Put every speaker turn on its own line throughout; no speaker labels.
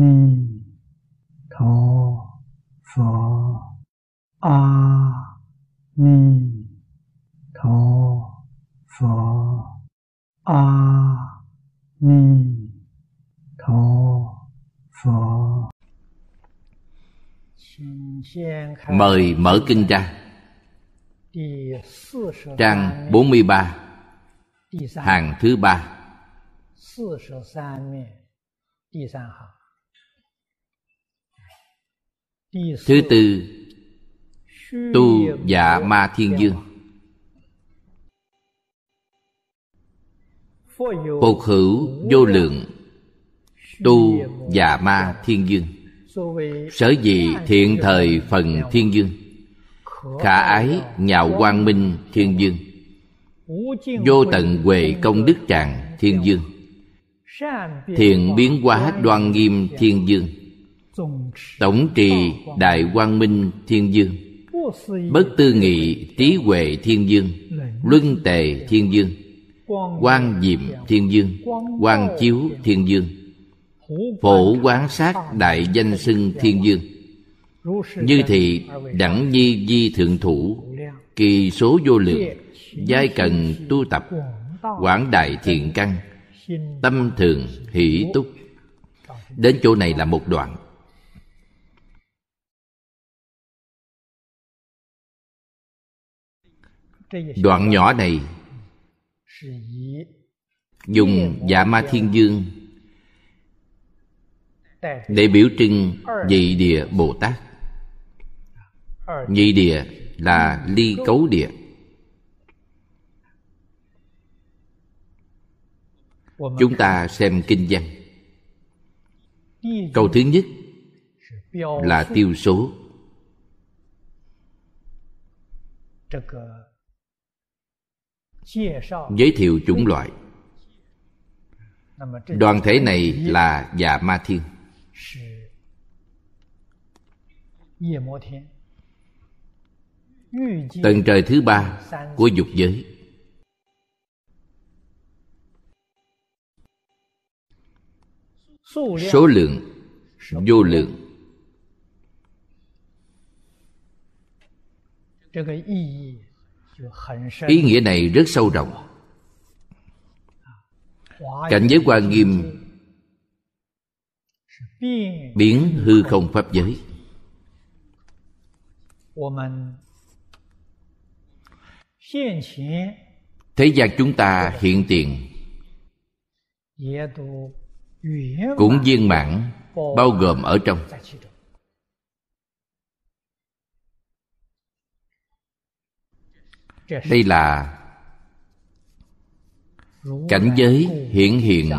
ni tho phở a ni tho phở a ni tho phở
Mời mở kinh ra. Trang 43 Hàng thứ ba Thứ tư Tu dạ ma thiên dương. Phục hữu vô lượng Tu dạ ma thiên dương. Sở dị thiện thời phần thiên dương. Khả ái nhạo quang minh thiên dương. Vô tận huệ công đức tràng thiên dương. Thiện biến hóa đoan nghiêm thiên dương Tổng trì đại quang minh thiên dương. Bất tư nghị trí huệ thiên dương. Luân tề thiên dương. Quang diệm thiên dương. Quang chiếu thiên dương. Phổ quán sát đại danh xưng thiên dương. Như thị đẳng nhi di thượng thủ, Kỳ số vô lượng, Giai cần tu tập, Quảng đại thiện căn, Tâm thường hỷ túc. Đến chỗ này là một đoạn. Đoạn nhỏ này Dùng dạ ma thiên dương Để biểu trưng nhị địa Bồ Tát Nhị địa là ly cấu địa Chúng ta xem kinh văn Câu thứ nhất là tiêu số giới thiệu chủng loại. Đoàn thể này là dạ ma thiên. Tầng trời thứ ba của dục giới. Số lượng vô lượng ý nghĩa này rất sâu rộng. Cảnh giới hoa nghiêm biến hư không pháp giới. Thế gian chúng ta hiện tiền cũng viên mãn bao gồm ở trong đây là cảnh giới hiển hiện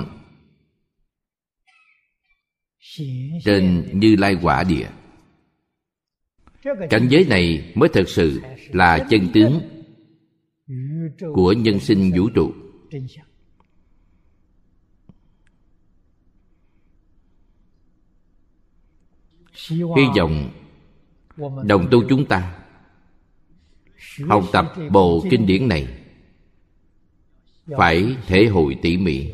trên như lai quả địa. Cảnh giới này mới thực sự là chân tướng của nhân sinh vũ trụ. hy vọng đồng tu chúng ta học tập bộ kinh điển này phải thể hội tỉ mỉ.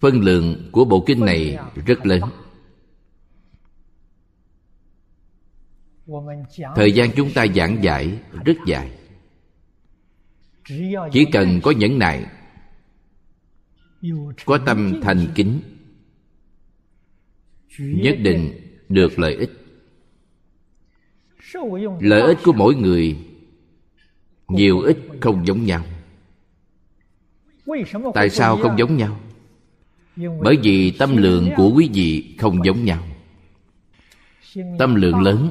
Phân lượng của bộ kinh này rất lớn. Thời gian chúng ta giảng giải rất dài. Chỉ cần có nhẫn nại, có tâm thành kính, nhất định được lợi ích lợi ích của mỗi người, nhiều ít không giống nhau. Tại sao không giống nhau? Bởi vì tâm lượng của quý vị không giống nhau. Tâm lượng lớn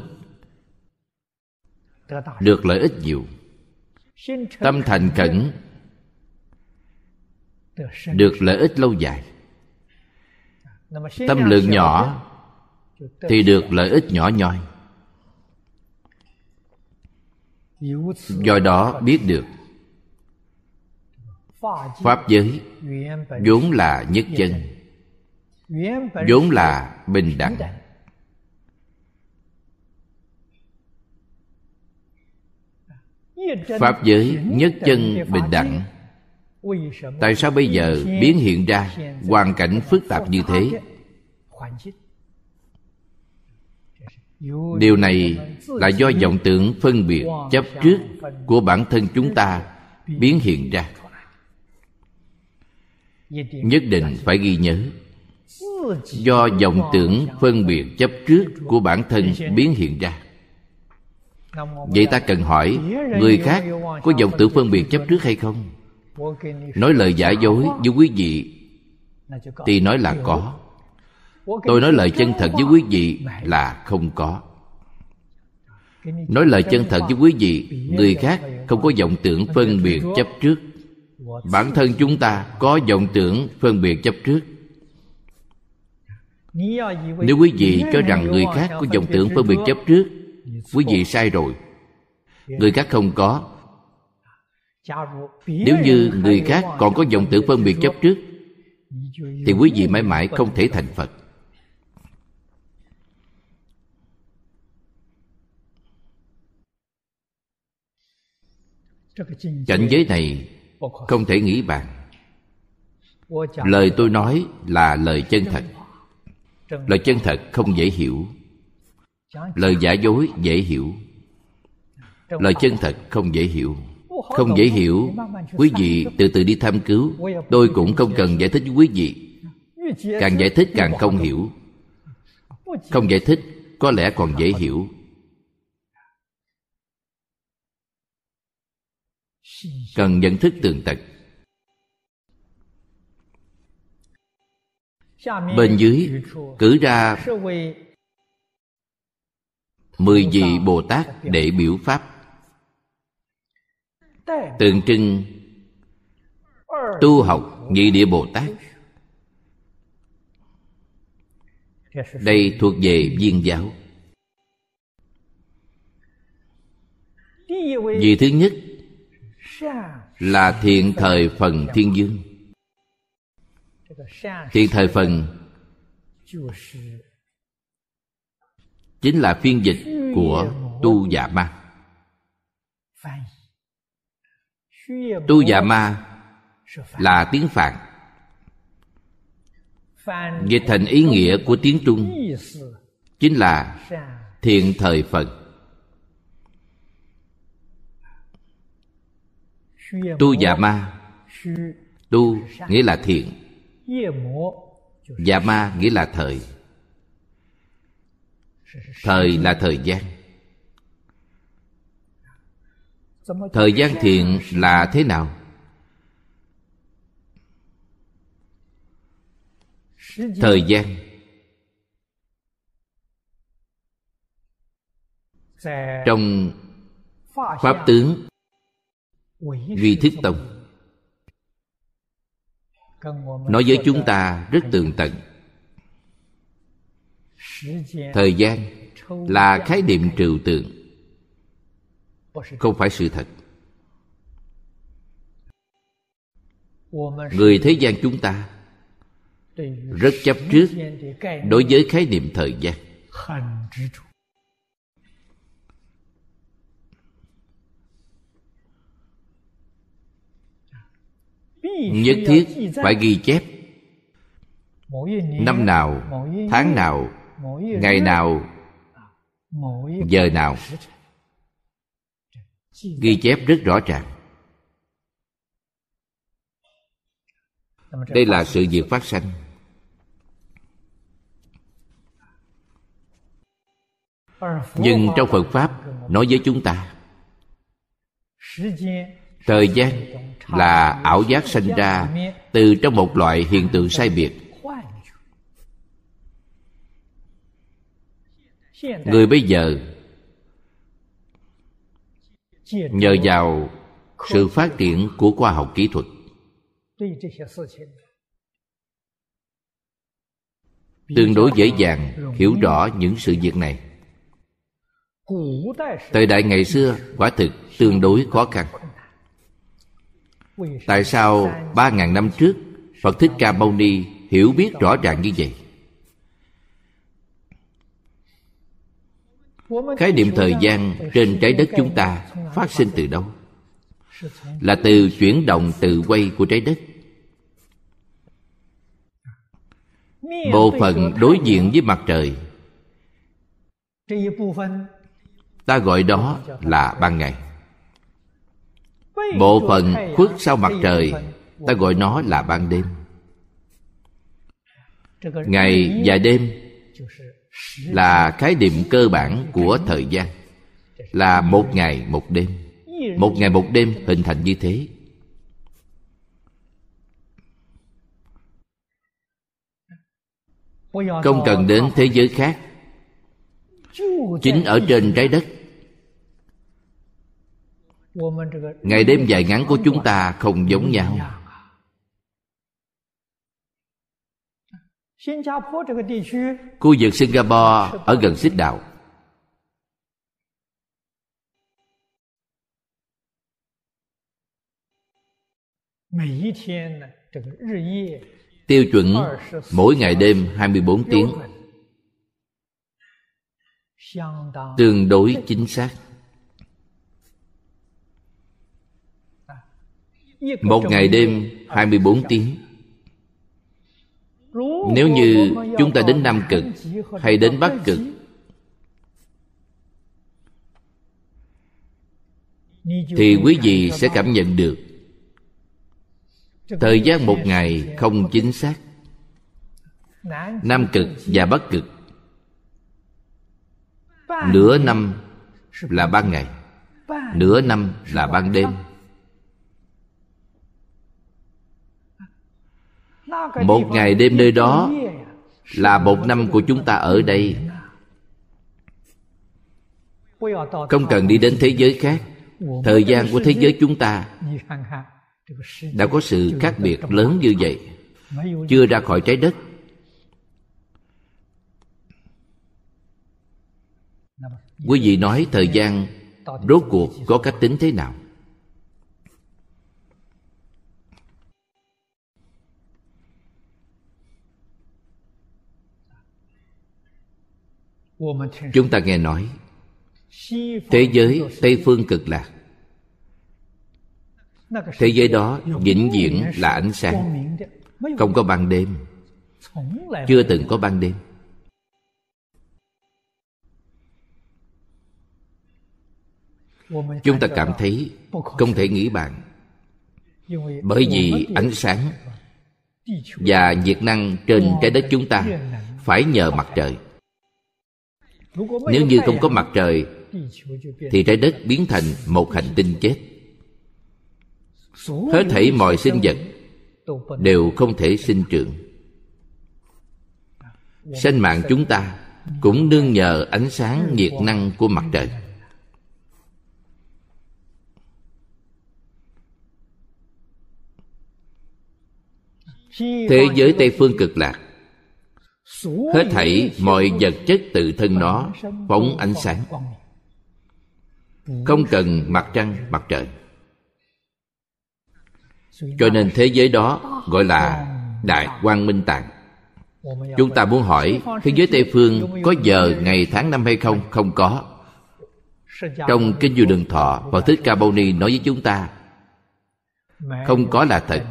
được lợi ích nhiều. Tâm thành khẩn được lợi ích lâu dài. Tâm lượng nhỏ thì được lợi ích nhỏ nhoi. Do đó biết được, pháp giới vốn là nhất chân, vốn là bình đẳng. Pháp giới nhất chân bình đẳng. Tại sao bây giờ biến hiện ra hoàn cảnh phức tạp như thế? Điều này là do vọng tưởng phân biệt chấp trước của bản thân chúng ta biến hiện ra. Nhất định phải ghi nhớ, do vọng tưởng phân biệt chấp trước của bản thân biến hiện ra. Vậy ta cần hỏi, người khác có vọng tưởng phân biệt chấp trước hay không? Nói lời giả dối với quý vị thì nói là có tôi nói lời chân thật với quý vị là không có. Nói lời chân thật với quý vị, người khác không có vọng tưởng phân biệt chấp trước. Bản thân chúng ta có vọng tưởng phân biệt chấp trước. Nếu quý vị cho rằng người khác có vọng tưởng phân biệt chấp trước, quý vị sai rồi. Người khác không có. Nếu như người khác còn có vọng tưởng phân biệt chấp trước, thì quý vị mãi mãi không thể thành phật. Cảnh giới này không thể nghĩ bàn. Lời tôi nói là lời chân thật. Lời chân thật không dễ hiểu. Lời giả dối dễ hiểu. Lời chân thật không dễ hiểu. Không dễ hiểu. quý vị từ từ đi tham cứu. Tôi cũng không cần giải thích với quý vị. Càng giải thích càng không hiểu. Không giải thích có lẽ còn dễ hiểu cần nhận thức tường tận. Bên dưới, cử ra mười vị bồ tát để biểu pháp. Tượng trưng, tu học nhị địa bồ tát đây thuộc về viên giáo. Vị thứ nhất là thiện thời phần thiên dương. Thiện thời phần chính là phiên dịch của tu dạ ma. Tu dạ ma là tiếng phạn. Dịch thành ý nghĩa của tiếng trung chính là thiện thời phần. Tu giả ma tu nghĩa là thiện。giả ma nghĩa là thời。thời là thời gian thời gian thiện là thế nào？thời gian trong pháp tướng duy thức tông. Nói với chúng ta rất tường tận. Thời gian là khái niệm trừu tượng. Không phải sự thật. Người thế gian chúng ta rất chấp trước đối với khái niệm thời gian nhất thiết phải ghi chép. Năm nào, tháng nào, ngày nào, giờ nào. Ghi chép rất rõ ràng. Đây là sự việc phát sanh. Nhưng trong phật pháp nói với chúng ta, thời gian là ảo giác sanh ra từ trong một loại hiện tượng sai biệt. Người bây giờ nhờ vào sự phát triển của khoa học kỹ thuật. Tương đối dễ dàng hiểu rõ những sự việc này. Thời đại ngày xưa, quả thực tương đối khó khăn tại sao ba ngàn năm trước, phật thích ca mâu ni hiểu biết rõ ràng như vậy? Khái niệm thời gian trên trái đất chúng ta phát sinh từ đâu? Là từ chuyển động tự quay của trái đất. Bộ phận đối diện với mặt trời, ta gọi đó là ban ngày bộ phận khuất sau mặt trời, ta gọi nó là ban đêm. Ngày và đêm là khái niệm cơ bản của thời gian, là một ngày một đêm. Một ngày một đêm hình thành như thế. Không cần đến thế giới khác. Chính ở trên trái đất ngày đêm dài ngắn của chúng ta không giống nhau. khu vực singapore ở gần xích đạo. Tiêu chuẩn mỗi ngày đêm 24 tiếng. Tương đối chính xác một ngày đêm 24 tiếng. nếu như chúng ta đến Nam Cực hay đến Bắc Cực thì quý vị sẽ cảm nhận được. thời gian một ngày không chính xác. Nam Cực và Bắc Cực. Nửa năm là ban ngày. Nửa năm là ban đêm một ngày đêm nơi đó là một năm của chúng ta ở đây. Không cần đi đến thế giới khác. Thời gian của thế giới chúng ta đã có sự khác biệt lớn như vậy. Chưa ra khỏi trái đất. Quý vị nói thời gian rốt cuộc có cách tính thế nào? Chúng ta nghe nói thế giới tây phương cực lạc. Thế giới đó vĩnh viễn là ánh sáng. không có ban đêm. Chưa từng có ban đêm. Chúng ta cảm thấy không thể nghĩ bàn. Bởi vì ánh sáng và nhiệt năng trên trái đất chúng ta phải nhờ mặt trời nếu như không có mặt trời thì trái đất biến thành một hành tinh chết. Hết thảy mọi sinh vật đều không thể sinh trưởng. Sinh mạng chúng ta cũng nương nhờ ánh sáng nhiệt năng của mặt trời. Thế giới tây phương cực lạc hết thảy mọi vật chất tự thân nó phóng ánh sáng. Không cần mặt trăng, mặt trời. Cho nên thế giới đó gọi là đại quang minh tạng. Chúng ta muốn hỏi, thế giới tây phương có giờ, ngày, tháng, năm hay không? Không có. Trong kinh du đường thọ, phật thích ca mâu ni nói với chúng ta, không có là thật,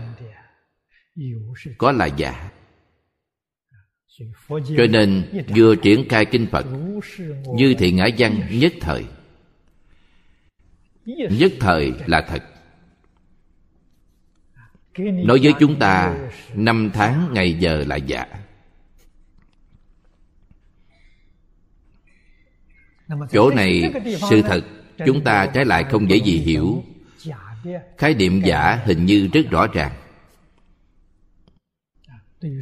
có là giả cho nên vừa triển khai kinh phật như thị ngã văn nhất thời. Nhất thời là thật. Nói với chúng ta năm tháng ngày giờ là giả. Chỗ này sự thật chúng ta trái lại không dễ gì hiểu. Khái niệm giả hình như rất rõ ràng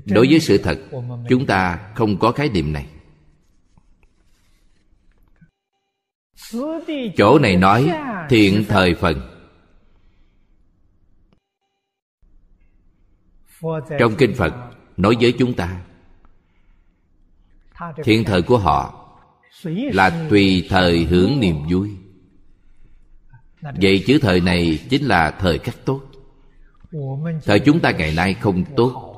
đối với sự thật, chúng ta không có khái niệm này. Chỗ này nói thiện thời phần. Trong kinh phật, nói với chúng ta, thiện thời của họ là tùy thời hưởng niềm vui. Vậy chữ thời này chính là thời khắc tốt. Thời chúng ta ngày nay không tốt.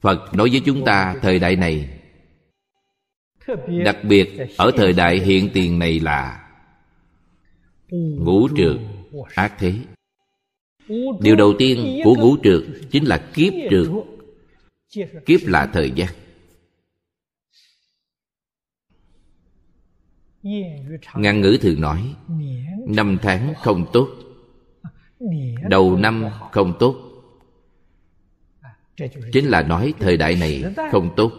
Phật nói với chúng ta thời đại này, đặc biệt ở thời đại hiện tiền này là ngũ trượt ác thế. Điều đầu tiên của ngũ trượt chính là kiếp trượt kiếp là thời gian. Ngạn ngữ thường nói, năm tháng không tốt, đầu năm không tốt chính là nói thời đại này không tốt.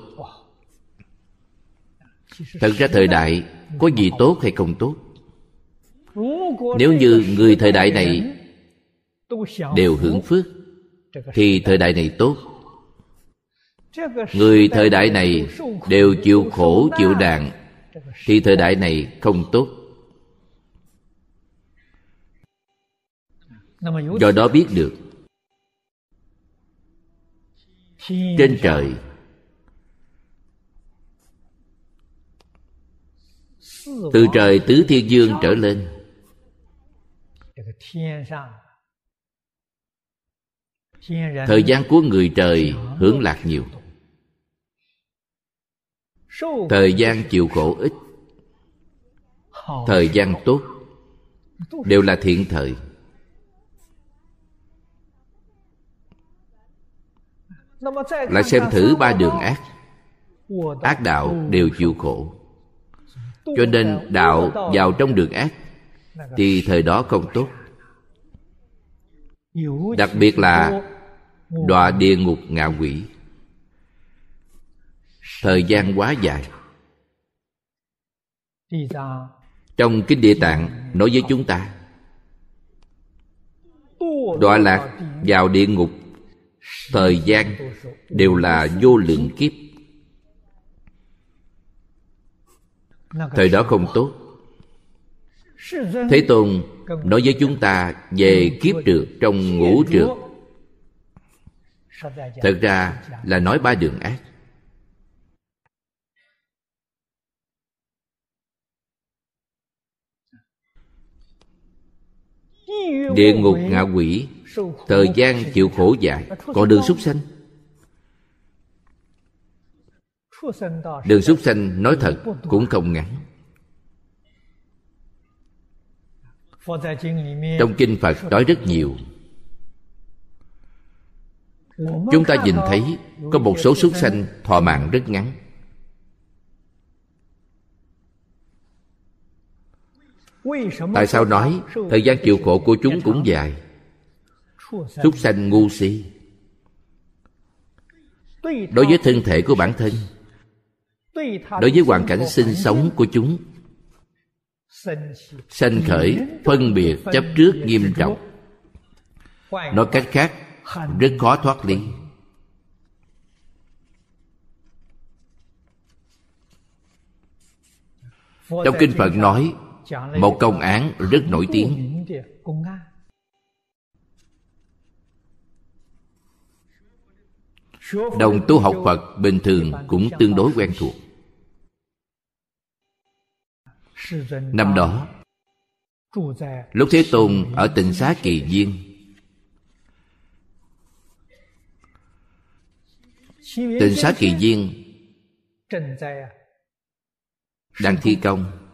Thật ra thời đại có gì tốt hay không tốt? Nếu như người thời đại này đều hưởng phước, thì thời đại này tốt. Người thời đại này đều chịu khổ, chịu đàn, thì thời đại này không tốt. Do đó biết được trên trời. Từ trời tứ thiên dương trở lên. Thời gian của người trời hưởng lạc nhiều. Thời gian chịu khổ ít. Thời gian tốt. Đều là thiện thời lại xem thử ba đường ác. Ác đạo đều chịu khổ. Cho nên đạo vào trong đường ác, thì thời đó không tốt. Đặc biệt là đọa địa ngục ngạ quỷ. Thời gian quá dài. Trong kinh địa tạng nói với chúng ta, đọa lạc vào địa ngục thời gian đều là vô lượng kiếp. Thời đó không tốt. Thế tôn nói với chúng ta về kiếp trượt trong ngũ trượt. Thật ra là nói ba đường ác. Địa ngục ngạ quỷ. thời gian chịu khổ dài. Còn đường súc sanh. Đường súc sanh nói thật cũng không ngắn. Trong kinh phật nói rất nhiều. Chúng ta nhìn thấy có một số súc sanh thọ mạng rất ngắn tại sao nói thời gian chịu khổ của chúng cũng dài? Súc sanh ngu si. Đối với thân thể của bản thân đối với hoàn cảnh sinh sống của chúng sanh khởi phân biệt chấp trước nghiêm trọng. Nói cách khác rất khó thoát ly. Trong kinh phật nói một công án rất nổi tiếng. đồng tu học phật bình thường cũng tương đối quen thuộc. Năm đó lúc thế tôn ở tỉnh xá kỳ viên tỉnh xá kỳ viên đang thi công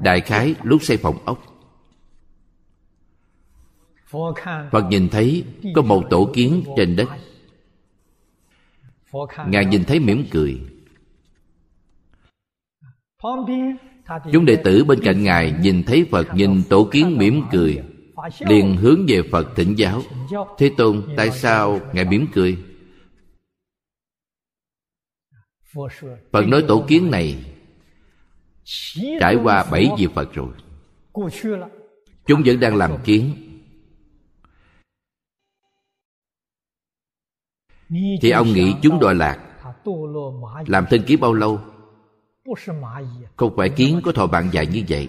đại khái lúc xây phòng ốc. Phật nhìn thấy có một tổ kiến trên đất. Ngài nhìn thấy mỉm cười. Chúng đệ tử bên cạnh ngài nhìn thấy phật nhìn tổ kiến mỉm cười, liền hướng về phật thỉnh giáo. Thế tôn, tại sao ngài mỉm cười? Phật nói tổ kiến này trải qua bảy vị phật rồi. Chúng vẫn đang làm kiến. Thì ông nghĩ chúng đòi lạc. Làm thân kiến bao lâu? Không phải kiến có thọ bạn dài như vậy.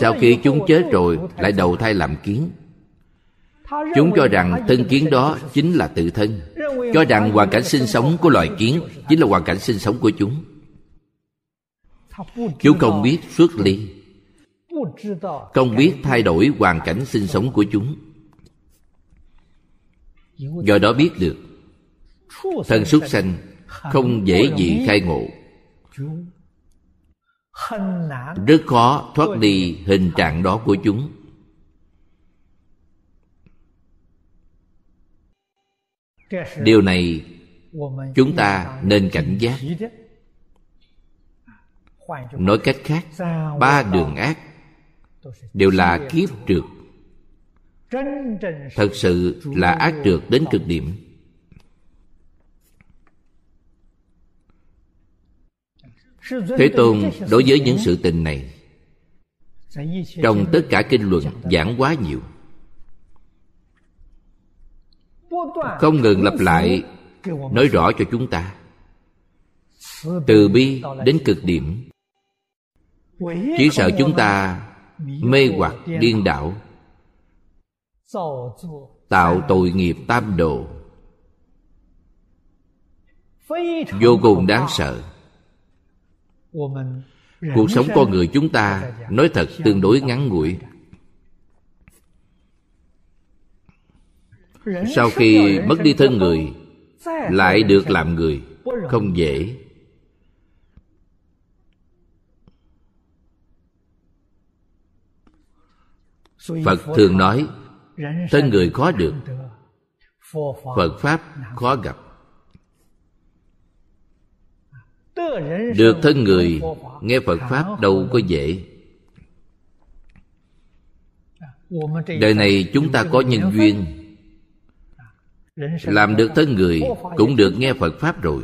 Sau khi chúng chết rồi, lại đầu thai làm kiến. Chúng cho rằng thân kiến đó chính là tự thân. Cho rằng hoàn cảnh sinh sống của loài kiến chính là hoàn cảnh sinh sống của chúng chúng không biết xuất ly không biết thay đổi hoàn cảnh sinh sống của chúng. Do đó biết được thân súc sanh không dễ gì khai ngộ. Rất khó thoát đi hình trạng đó của chúng. Điều này chúng ta nên cảnh giác nói cách khác ba đường ác đều là kiếp trượt. Thật sự là ác trượt đến cực điểm. Thế tôn đối với những sự tình này trong tất cả kinh luận giảng quá nhiều. Không ngừng lặp lại nói rõ cho chúng ta. Từ bi đến cực điểm chỉ sợ chúng ta mê hoặc điên đảo. Tạo tội nghiệp tam độ vô cùng đáng sợ. Cuộc sống con người chúng ta nói thật tương đối ngắn ngủi. sau khi mất đi thân người lại được làm người. Không dễ phật thường nói thân người khó được phật pháp khó gặp. Được thân người nghe phật pháp đâu có dễ. Đời này chúng ta có nhân duyên. Làm được thân người cũng được nghe phật pháp rồi.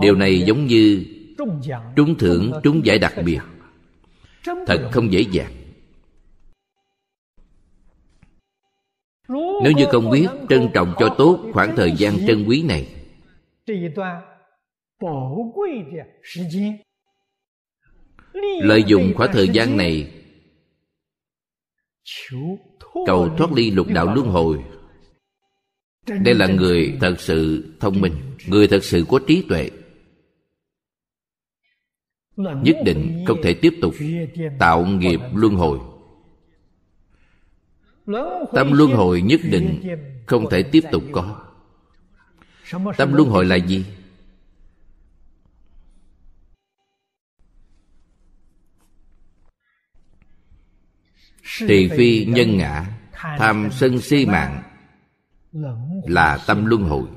Điều này giống như trúng thưởng trúng giải đặc biệt thật không dễ dàng. Nếu như không biết trân trọng cho tốt khoảng thời gian trân quý này. lợi dụng khoảng thời gian này cầu thoát ly lục đạo luân hồi. đây là người thật sự thông minh người thật sự có trí tuệ nhất định không thể tiếp tục tạo nghiệp luân hồi. Tâm luân hồi nhất định không thể tiếp tục có. Tâm luân hồi là gì? Thì phi nhân ngã, tham sân si mạng là tâm luân hồi.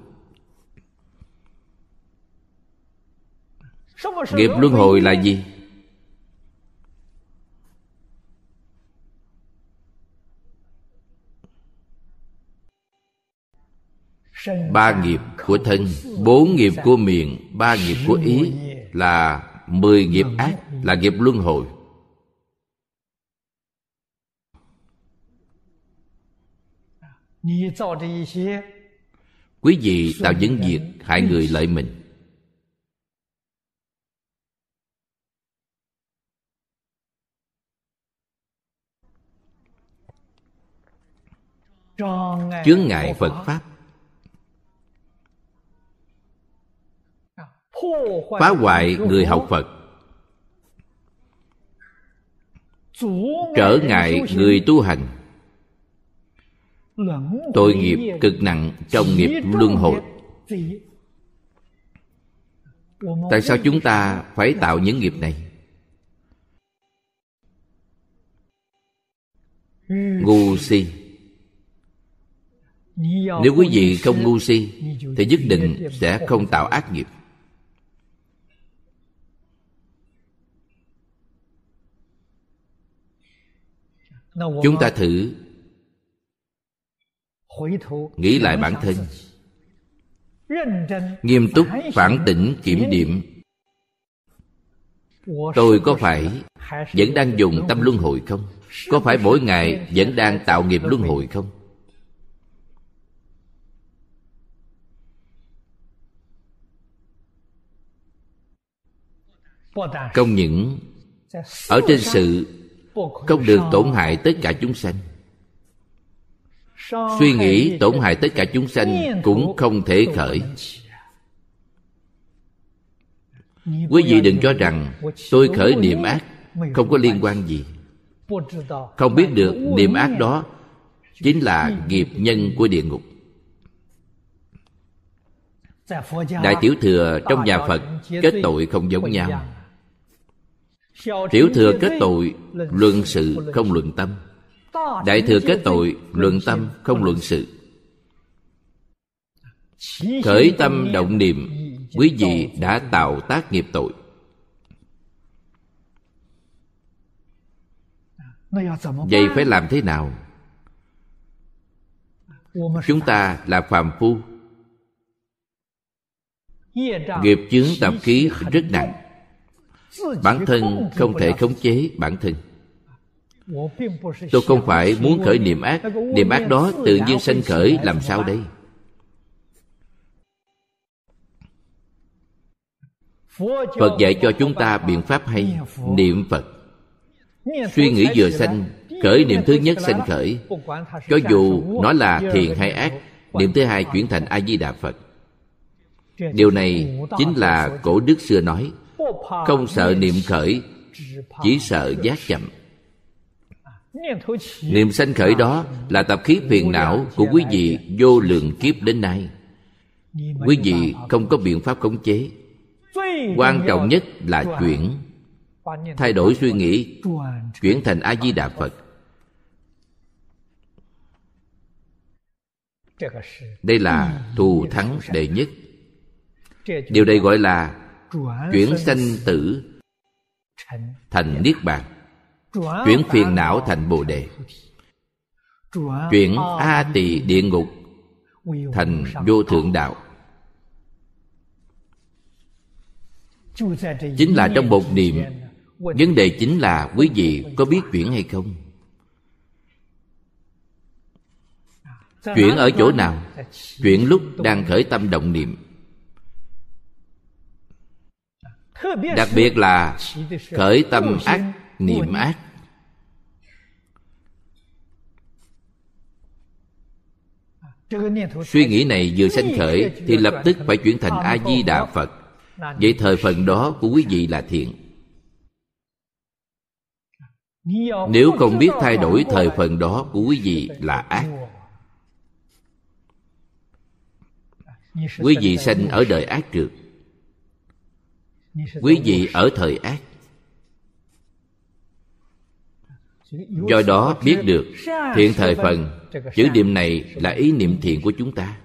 Nghiệp luân hồi là gì? Ba nghiệp của thân, bốn nghiệp của miệng, ba nghiệp của ý là mười nghiệp ác, là nghiệp luân hồi. Quý vị tạo những việc hại người lợi mình. Chướng ngại phật pháp. Phá hoại người học phật. Trở ngại người tu hành. Tội nghiệp cực nặng trong nghiệp luân hồi. Tại sao chúng ta phải tạo những nghiệp này? Ngu si nếu quý vị không ngu si, thì nhất định sẽ không tạo ác nghiệp. Chúng ta thử nghĩ lại bản thân. Nghiêm túc, phản tỉnh, kiểm điểm. Tôi có phải vẫn đang dùng tâm luân hồi không? Có phải mỗi ngày vẫn đang tạo nghiệp luân hồi không? Không những ở trên sự, không được tổn hại tất cả chúng sanh. Suy nghĩ tổn hại tất cả chúng sanh cũng không thể khởi. Quý vị đừng cho rằng tôi khởi niệm ác không có liên quan gì. Không biết được niệm ác đó chính là nghiệp nhân của địa ngục. Đại tiểu thừa trong nhà phật, kết tội không giống nhau tiểu thừa kết tội, luận sự không luận tâm. Đại thừa kết tội, luận tâm không luận sự. Khởi tâm động niệm, quý vị đã tạo tác nghiệp tội. Vậy phải làm thế nào? Chúng ta là phàm phu. Nghiệp chướng tập khí rất nặng bản thân không thể khống chế bản thân. Tôi không phải muốn khởi niệm ác. Niệm ác đó tự nhiên sanh khởi, làm sao đây? Phật dạy cho chúng ta biện pháp hay, niệm phật. Suy nghĩ vừa sanh, khởi niệm thứ nhất sanh khởi. Cho dù nó là thiện hay ác, niệm thứ hai chuyển thành a di đà phật. Điều này chính là cổ đức xưa nói không sợ niệm khởi, chỉ sợ giác chậm. Niệm sanh khởi đó là tập khí phiền não của quý vị vô lượng kiếp đến nay. Quý vị không có biện pháp khống chế. Quan trọng nhất là chuyển. Thay đổi suy nghĩ, chuyển thành a di đà phật. Đây là thù thắng đệ nhất. Điều đây gọi là chuyển sanh tử thành niết bàn. Chuyển phiền não thành bồ đề. chuyển a tỳ địa ngục thành vô thượng đạo. Chính là trong một niệm. vấn đề chính là quý vị có biết chuyển hay không? Chuyển ở chỗ nào? chuyển lúc đang khởi tâm động niệm đặc biệt là khởi tâm ác, niệm ác. Suy nghĩ này vừa sanh khởi thì lập tức phải chuyển thành a di đà phật. Vậy thời phần đó của quý vị là thiện. Nếu không biết thay đổi thời phần đó của quý vị là ác. Quý vị sanh ở đời ác trượt quý vị ở thời ác. Do đó biết được thiện thời phần chữ niệm này là ý niệm thiện của chúng ta.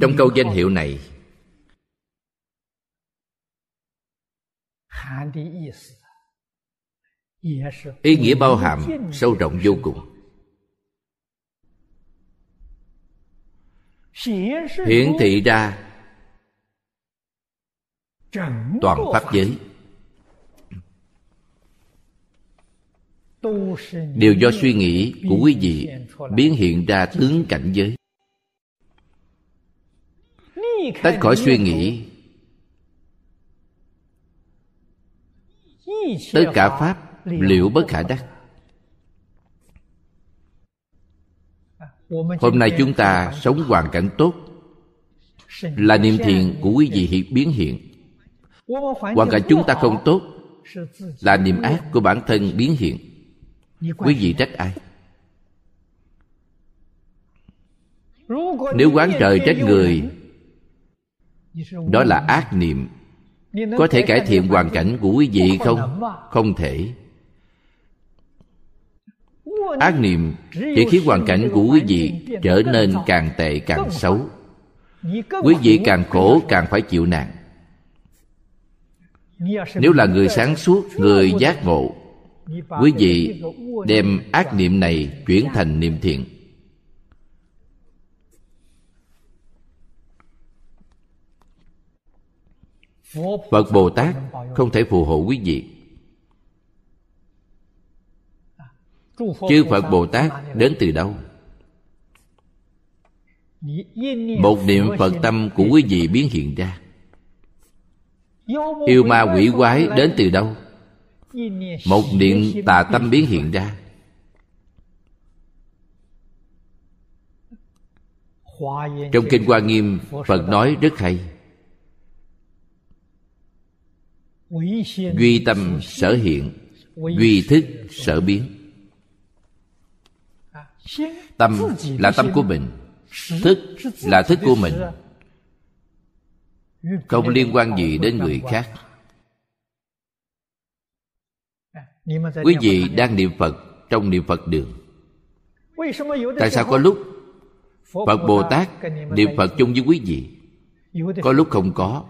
Trong câu danh hiệu này ý nghĩa bao hàm, sâu rộng vô cùng. Hiển thị ra toàn pháp giới. Đều do suy nghĩ của quý vị biến hiện ra tướng cảnh giới. Tách khỏi suy nghĩ, tất cả pháp liệu bất khả đắc? Hôm nay chúng ta sống hoàn cảnh tốt là niềm thiện của quý vị hiện biến hiện. Hoàn cảnh chúng ta không tốt là niềm ác của bản thân biến hiện. Quý vị trách ai? Nếu quán trời trách người đó là ác niệm. Có thể cải thiện hoàn cảnh của quý vị không không thể ác niệm chỉ khiến hoàn cảnh của quý vị trở nên càng tệ càng xấu. Quý vị càng khổ càng phải chịu nạn. Nếu là người sáng suốt, người giác ngộ, quý vị đem ác niệm này chuyển thành niệm thiện. Phật bồ tát không thể phù hộ quý vị. Chư phật bồ tát đến từ đâu? một niệm phật tâm của quý vị biến hiện ra. yêu ma quỷ quái đến từ đâu? một niệm tà tâm biến hiện ra. trong kinh hoa nghiêm phật nói rất hay. duy tâm sở hiện duy thức sở biến tâm là tâm của mình. Thức là thức của mình. Không liên quan gì đến người khác. Quý vị đang niệm phật trong niệm phật đường. Tại sao có lúc phật bồ tát niệm phật chung với quý vị? Có lúc không có.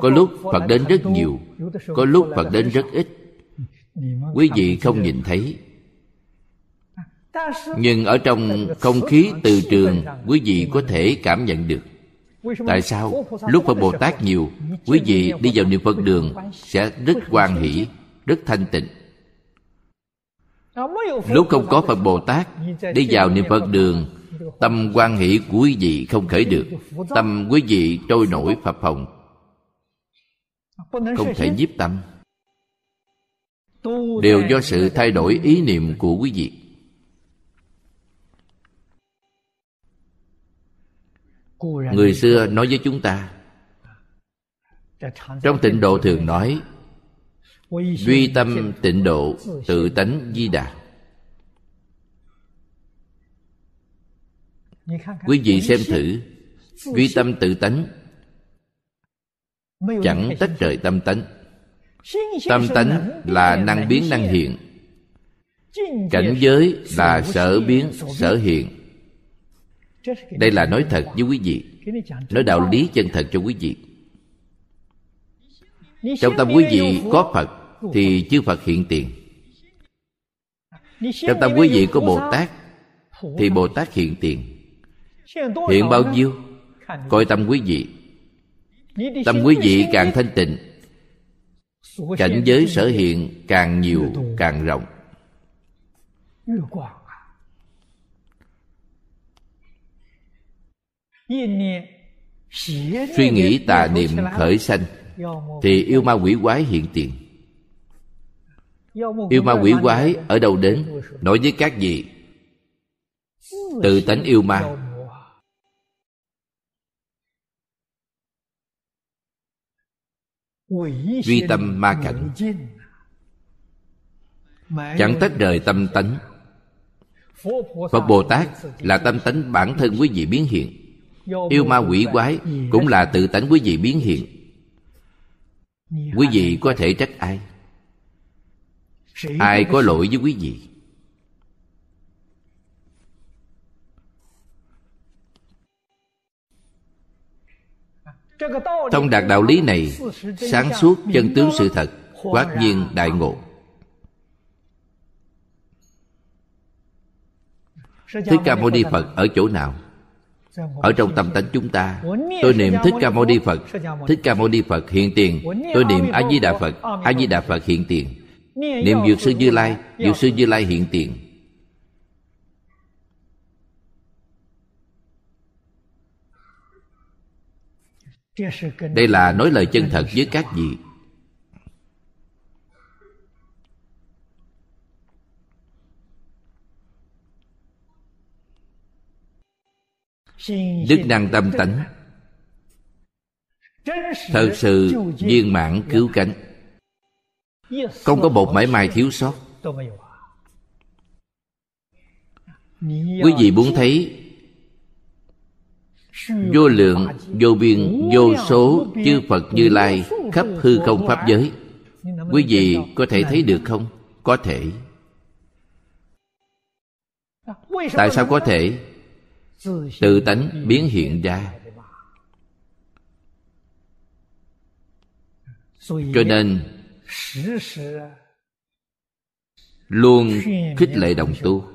Có lúc phật đến rất nhiều. Có lúc phật đến rất ít. Quý vị không nhìn thấy nhưng ở trong không khí từ trường, quý vị có thể cảm nhận được. Tại sao lúc phật bồ tát nhiều, quý vị đi vào niệm phật đường sẽ rất quan hỷ, rất thanh tịnh? Lúc không có phật bồ tát, đi vào niệm phật đường, tâm quan hỷ của quý vị không khởi được, tâm quý vị trôi nổi phập phồng. Không thể nhiếp tâm. Đều do sự thay đổi ý niệm của quý vị. Người xưa nói với chúng ta trong tịnh độ thường nói duy tâm tịnh độ tự tánh di đà. Quý vị xem thử duy tâm tự tánh chẳng tách rời tâm tánh. Tâm tánh là năng biến năng hiện. cảnh giới là sở biến sở hiện đây là nói thật với quý vị. Nói đạo lý chân thật cho quý vị. Trong tâm quý vị có phật thì chư phật hiện tiền. Trong tâm quý vị có bồ tát thì bồ tát hiện tiền. Hiện bao nhiêu? Coi tâm quý vị. Tâm quý vị càng thanh tịnh, cảnh giới sở hiện càng nhiều, càng rộng. Suy nghĩ tà niệm khởi sanh thì yêu ma quỷ quái hiện tiền. Yêu ma quỷ quái ở đâu đến? nói với các vị tự tánh yêu ma. duy tâm ma cảnh. chẳng tách rời tâm tánh. Phật bồ tát là tâm tánh bản thân quý vị biến hiện yêu ma quỷ quái cũng là tự tánh quý vị biến hiện. Quý vị có thể trách ai? Ai có lỗi với quý vị? Thông đạt đạo lý này, sáng suốt chân tướng sự thật, quát nhiên đại ngộ. Thích ca mâu ni phật ở chỗ nào? Ở trong tâm tánh chúng ta, tôi niệm thích ca mâu ni phật. Thích ca mâu ni phật hiện tiền. Tôi niệm a di đà phật. A di đà phật hiện tiền. Niệm dược sư như lai. Dược sư như lai hiện tiền. Đây là nói lời chân thật với các vị. Đức năng tâm tánh. Thật sự viên mãn cứu cánh. Không có một mảy may thiếu sót. Quý vị muốn thấy vô lượng, vô biên, vô số chư phật như lai khắp hư không pháp giới, quý vị có thể thấy được không? Có thể. Tại sao có thể? Tự tánh biến hiện ra. Cho nên, luôn khích lệ đồng tu.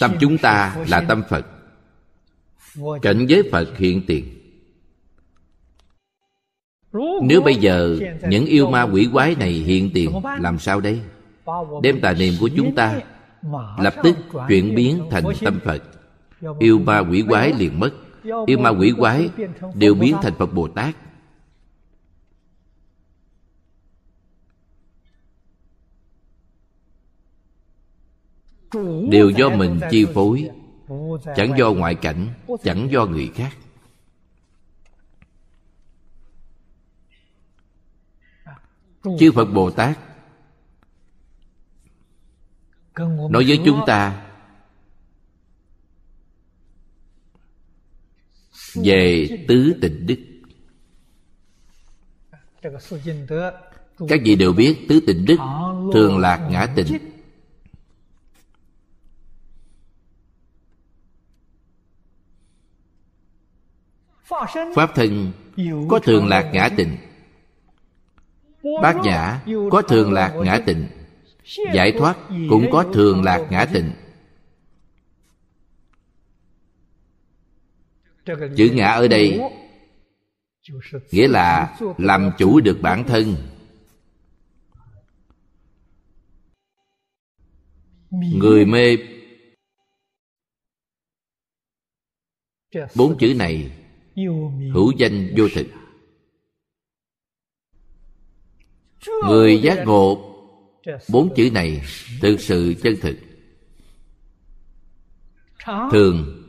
Tâm chúng ta là tâm phật. Cảnh giới phật hiện tiền. Nếu bây giờ những yêu ma quỷ quái này hiện tiền, làm sao đây? Đem tà niệm của chúng ta lập tức chuyển biến thành tâm phật. Yêu ma quỷ quái liền mất. Yêu ma quỷ quái đều biến thành phật bồ tát. Đều do mình chi phối. Chẳng do ngoại cảnh, chẳng do người khác. Chư phật bồ tát nói với chúng ta về tứ tịnh đức. Các vị đều biết tứ tịnh đức thường lạc ngã tịnh. Pháp thân có thường lạc ngã tịnh. Bát nhã có thường lạc ngã tịnh giải thoát cũng có thường lạc ngã tịnh chữ ngã ở đây nghĩa là làm chủ được bản thân. Người mê bốn chữ này hữu danh vô thực. Người giác ngộ bốn chữ này thực sự chân thực. Thường,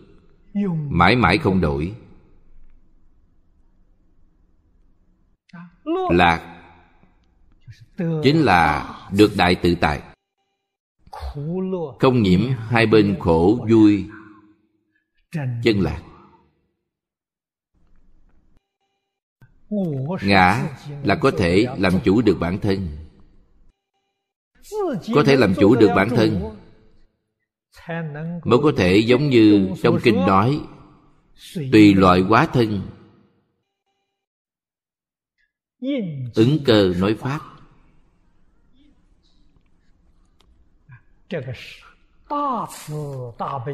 mãi mãi không đổi. Lạc chính là được đại tự tại. Không nhiễm hai bên khổ vui chân lạc. Ngã là có thể làm chủ được bản thân có thể làm chủ được bản thân. Mới có thể giống như trong kinh nói, tùy loại quá thân. Ứng cơ nói pháp.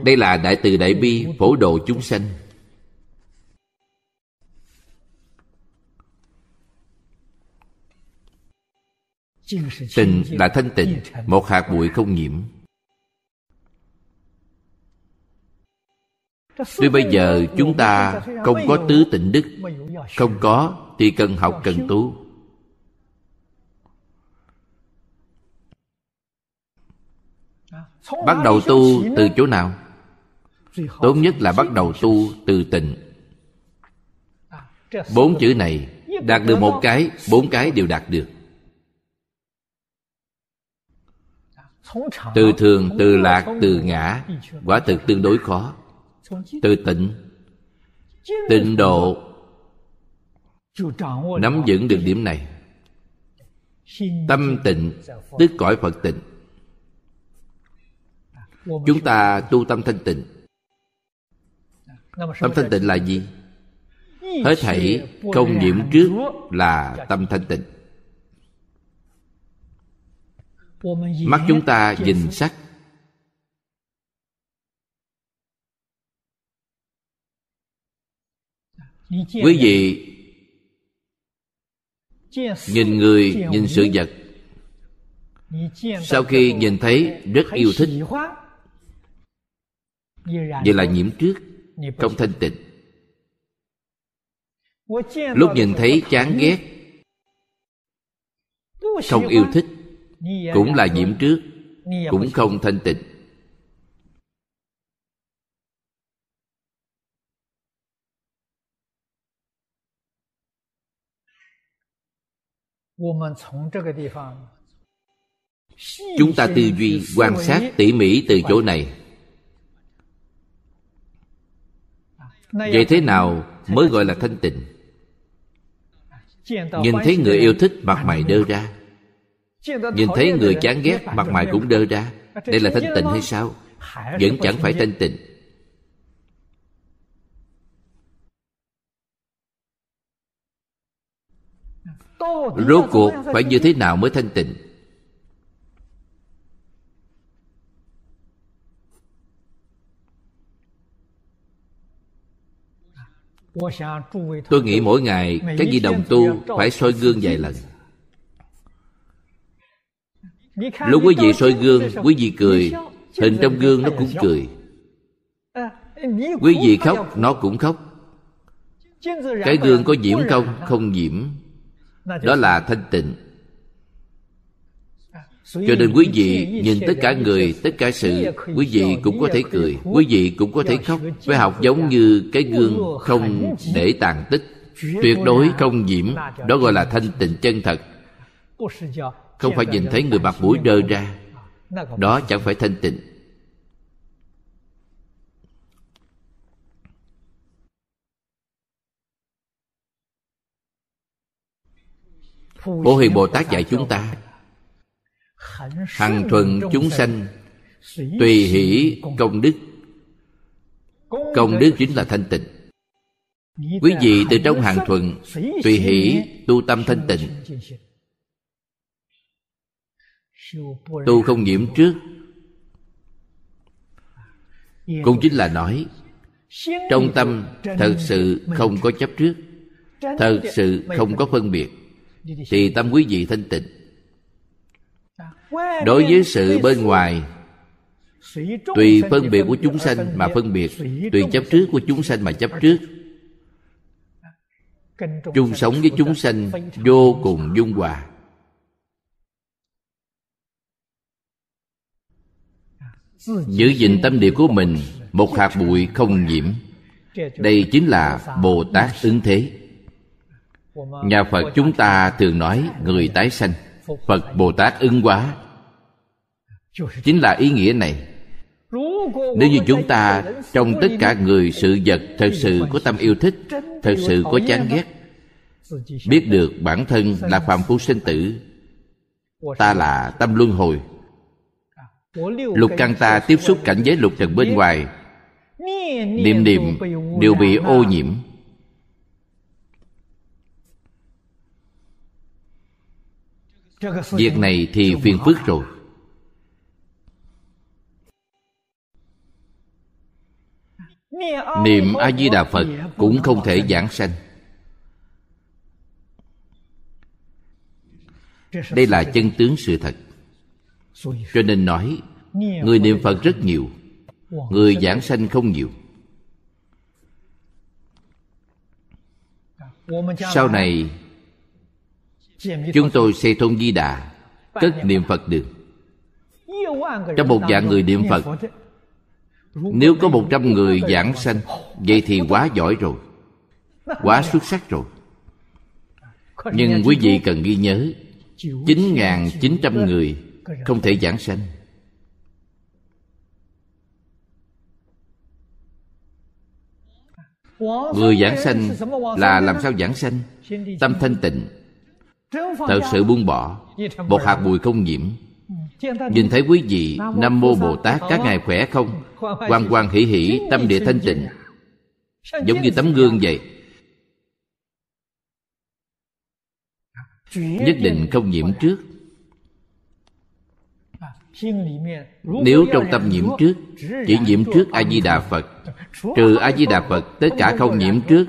Đây là đại từ đại bi phổ độ chúng sanh. Tình là thanh tịnh Một hạt bụi không nhiễm. Tuy bây giờ chúng ta không có tứ tịnh đức Không có thì cần học cần tu. Bắt đầu tu từ chỗ nào? Tốt nhất là bắt đầu tu từ tịnh. Bốn chữ này Đạt được một cái Bốn cái đều đạt được từ thường, từ lạc, từ ngã, quả thực tương đối khó. Từ tịnh tịnh độ, nắm vững được điểm này. Tâm tịnh, tức cõi phật tịnh. Chúng ta tu tâm thanh tịnh. Tâm thanh tịnh là gì? Hết thảy không nhiễm trước là tâm thanh tịnh mắt chúng ta nhìn sắc. quý vị nhìn người nhìn sự vật. Sau khi nhìn thấy rất yêu thích vậy là nhiễm trước không thanh tịnh. Lúc nhìn thấy chán ghét không yêu thích cũng là nhiễm trước cũng không thanh tịnh. Chúng ta tư duy quan sát tỉ mỉ từ chỗ này. Vậy thế nào mới gọi là thanh tịnh? Nhìn thấy người yêu thích mặt mày đơ ra Nhìn thấy người chán ghét Mặt mày cũng đơ ra. Đây là thanh tịnh hay sao? Vẫn chẳng phải thanh tịnh Rốt cuộc phải như thế nào mới thanh tịnh Tôi nghĩ mỗi ngày Các vị đồng tu phải soi gương vài lần Lúc quý vị soi gương Quý vị cười. Hình trong gương nó cũng cười. Quý vị khóc Nó cũng khóc. Cái gương có nhiễm không? Không nhiễm Đó là thanh tịnh. Cho nên quý vị nhìn tất cả người, tất cả sự Quý vị cũng có thể cười. Quý vị cũng có thể khóc. Phải học giống như cái gương không để tàn tích Tuyệt đối không nhiễm Đó gọi là thanh tịnh chân thật không phải nhìn thấy người mặt mũi đơ ra. Đó chẳng phải thanh tịnh. Bố Hiền Bồ Tát dạy chúng ta, Hằng thuần chúng sanh Tùy hỷ công đức. Công đức chính là thanh tịnh. Quý vị từ trong hàng thuận Tùy hỷ tu tâm thanh tịnh Tu không nhiễm trước. Cũng chính là nói Trong tâm thật sự không có chấp trước Thật sự không có phân biệt Thì tâm quý vị thanh tịnh. Đối với sự bên ngoài Tùy phân biệt của chúng sanh mà phân biệt Tùy chấp trước của chúng sanh mà chấp trước. chung sống với chúng sanh vô cùng dung hòa giữ gìn tâm địa của mình, một hạt bụi không nhiễm. Đây chính là bồ tát ứng thế. Nhà phật chúng ta thường nói người tái sanh, phật bồ tát ứng hóa. Chính là ý nghĩa này. Nếu như chúng ta trong tất cả người sự vật thật sự có tâm yêu thích, thật sự có chán ghét, biết được bản thân là phạm phu sinh tử, ta là tâm luân hồi lục căn ta tiếp xúc cảnh giới lục trần bên ngoài. Niệm niệm đều bị ô nhiễm. Việc này thì phiền phức rồi. Niệm a di đà phật cũng không thể giảng sanh. Đây là chân tướng sự thật cho nên nói, người niệm phật rất nhiều, người giảng sanh không nhiều. Sau này, chúng tôi xây thôn di đà, cất niệm phật đường trong một dạng người niệm phật, nếu có một trăm người giảng sanh, Vậy thì quá giỏi rồi, Quá xuất sắc rồi. Nhưng quý vị cần ghi nhớ 9.900 người không thể giảng sanh. Người giảng sanh là làm sao giảng sanh? Tâm thanh tịnh Thật sự buông bỏ Một hạt bụi không nhiễm. Nhìn thấy quý vị Nam Mô Bồ Tát các ngài khỏe không? Quan quan hỷ hỷ tâm địa thanh tịnh. Giống như tấm gương vậy. Nhất định không nhiễm trước Nếu trong tâm nhiễm trước Chỉ nhiễm trước A-di-đà Phật. Trừ A-di-đà Phật Tất cả không nhiễm trước.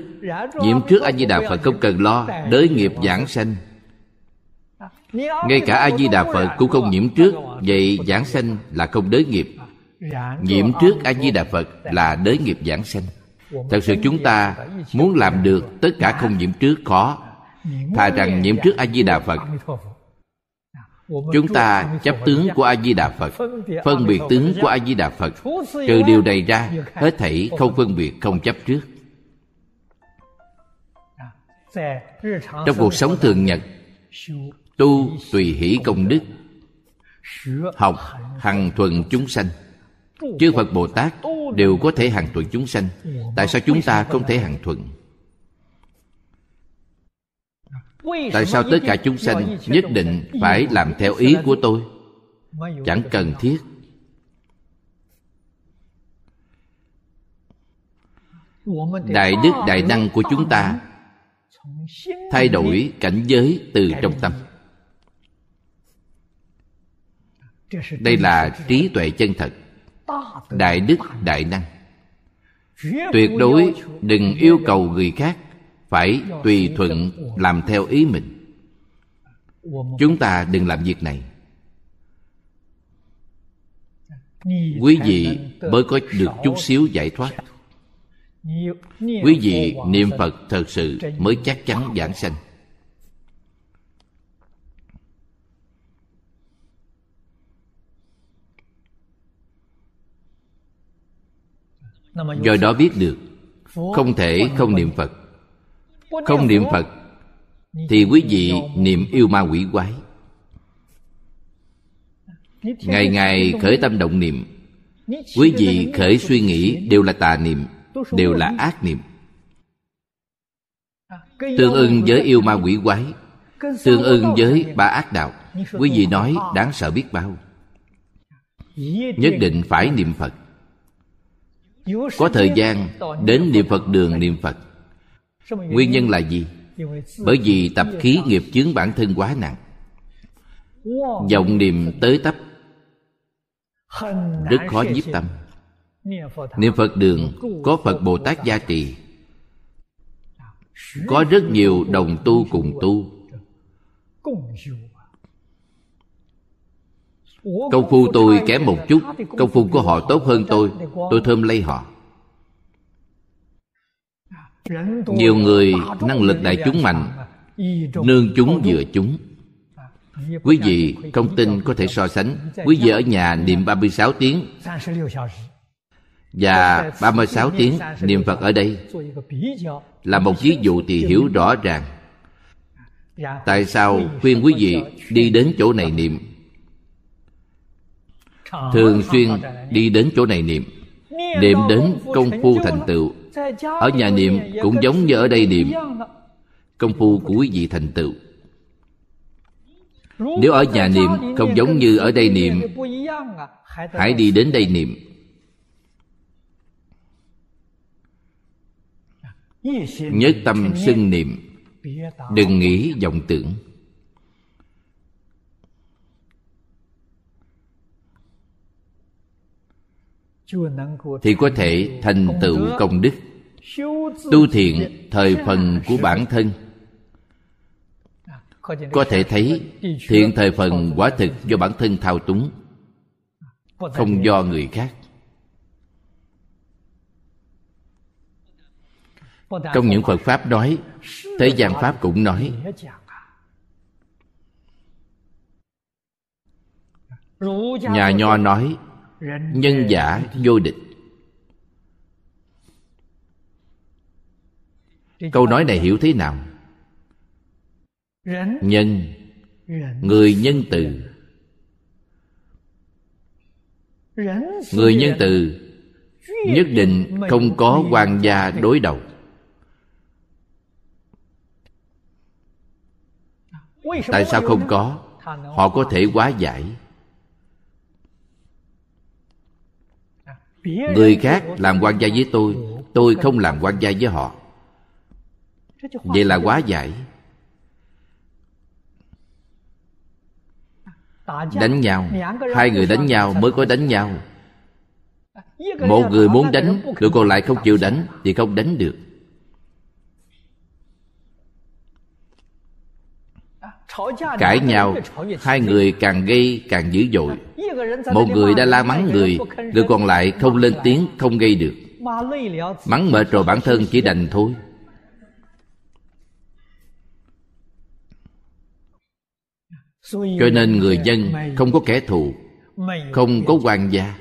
Nhiễm trước A-di-đà Phật không cần lo Đới nghiệp giảng sanh. ngay cả a di đà phật cũng không nhiễm trước vậy giảng sanh là không đới nghiệp. Nhiễm trước a di đà phật là đới nghiệp giảng sanh. Thật sự chúng ta muốn làm được tất cả không nhiễm trước khó. Thà rằng nhiễm trước a di đà phật chúng ta chấp tướng của a di đà phật. phân biệt tướng của a di đà phật. Trừ điều này ra hết thảy không phân biệt không chấp trước. Trong cuộc sống thường nhật tu tùy hỷ công đức học hằng thuần chúng sanh. Chư phật bồ tát đều có thể hằng thuần chúng sanh. Tại sao chúng ta không thể hằng thuần tại sao tất cả chúng sanh nhất định phải làm theo ý của tôi? Chẳng cần thiết. Đại đức đại năng của chúng ta thay đổi cảnh giới từ trong tâm. Đây là trí tuệ chân thật. Đại đức đại năng. Tuyệt đối đừng yêu cầu người khác phải tùy thuận làm theo ý mình. Chúng ta đừng làm việc này. Quý vị mới có được chút xíu giải thoát. Quý vị niệm phật thật sự mới chắc chắn giảng sanh. Do đó biết được, không thể không niệm phật không niệm phật thì quý vị niệm yêu ma quỷ quái. Ngày ngày khởi tâm động niệm quý vị khởi suy nghĩ đều là tà niệm đều là ác niệm. Tương ưng với yêu ma quỷ quái tương ưng với ba ác đạo quý vị nói đáng sợ biết bao. Nhất định phải niệm phật. Có thời gian đến niệm phật đường niệm phật nguyên nhân là gì? Bởi vì tập khí nghiệp chướng bản thân quá nặng. Vọng niệm tới tấp. Rất khó nhiếp tâm. Niệm phật đường có phật bồ tát gia trì. Có rất nhiều đồng tu cùng tu. Công phu tôi kém một chút, công phu của họ tốt hơn tôi. Tôi thơm lây họ nhiều người năng lực đại chúng mạnh nương chúng vừa chúng. Quý vị không tin có thể so sánh. Quý vị ở nhà niệm 36 tiếng. và 36 tiếng niệm Phật ở đây là một ví dụ thì hiểu rõ ràng. Tại sao khuyên quý vị đi đến chỗ này niệm? Thường xuyên đi đến chỗ này niệm. Niệm đến công phu thành tựu ở nhà niệm cũng giống như ở đây niệm. Công phu của quý vị thành tựu. Nếu ở nhà niệm không giống như ở đây niệm, hãy đi đến đây niệm. Nhất tâm xưng niệm. Đừng nghĩ vọng tưởng. Thì có thể thành tựu công đức. Tu thiện thời phần của bản thân. Có thể thấy thiện thời phần quả thực do bản thân thao túng không do người khác. Trong những phật pháp nói thế gian pháp cũng nói nhà nho nói nhân giả vô địch. Câu nói này hiểu thế nào? Nhân, người nhân từ. Người nhân từ nhất định không có quan gia đối đầu. Tại sao không có? Họ có thể quá giải. Người khác làm quan gia với tôi tôi không làm quan gia với họ. Vậy là quá giải đánh nhau. hai người đánh nhau mới có đánh nhau? một người muốn đánh người còn lại không chịu đánh thì không đánh được cãi nhau hai người càng gây càng dữ dội. Một người đã la mắng người người còn lại không lên tiếng không gây được. Mắng mệt rồi bản thân chỉ đành thôi. Cho nên người dân không có kẻ thù không có quan gia.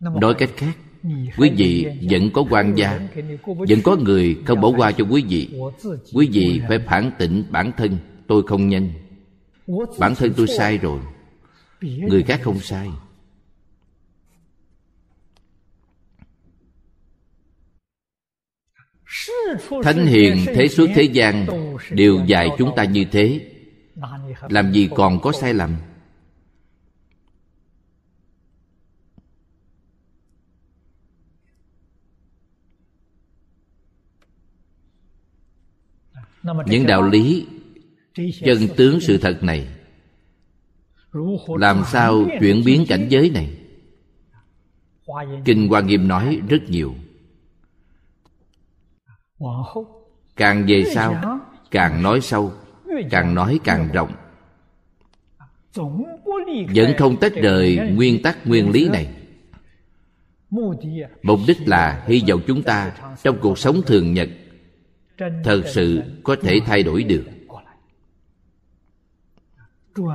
Nói cách khác quý vị vẫn có quan gia, vẫn có người không bỏ qua cho quý vị. Quý vị phải phản tỉnh bản thân, tôi không nhanh bản thân tôi sai rồi, người khác không sai. Thánh hiền thế suốt thế gian đều dạy chúng ta như thế. Làm gì còn có sai lầm? Những đạo lý chân tướng sự thật này làm sao chuyển biến cảnh giới này? Kinh hoa nghiêm nói rất nhiều. Càng về sau càng nói sâu càng nói càng rộng. Vẫn không tách rời nguyên tắc nguyên lý này. Mục đích là hy vọng chúng ta trong cuộc sống thường nhật thật sự có thể thay đổi được.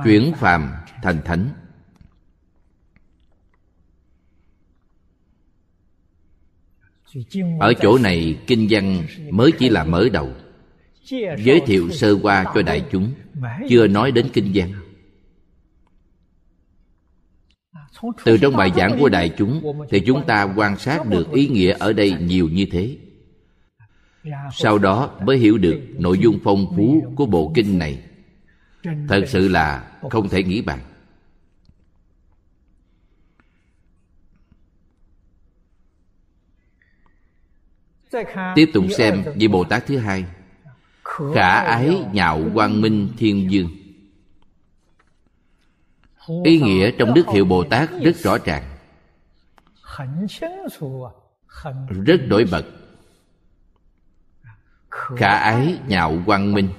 Chuyển phàm thành thánh. Ở chỗ này kinh văn mới chỉ là mở đầu. Giới thiệu sơ qua cho đại chúng. chưa nói đến kinh văn. Từ trong bài giảng của đại chúng thì chúng ta quan sát được ý nghĩa ở đây nhiều như thế sau đó mới hiểu được nội dung phong phú của bộ kinh này. Thật sự là không thể nghĩ bằng tiếp tục xem vị bồ tát thứ hai. Khả ái nhạo quang minh thiên dương. Ý nghĩa trong đức hiệu bồ tát rất rõ ràng. Rất nổi bật khả ái nhạo quang minh.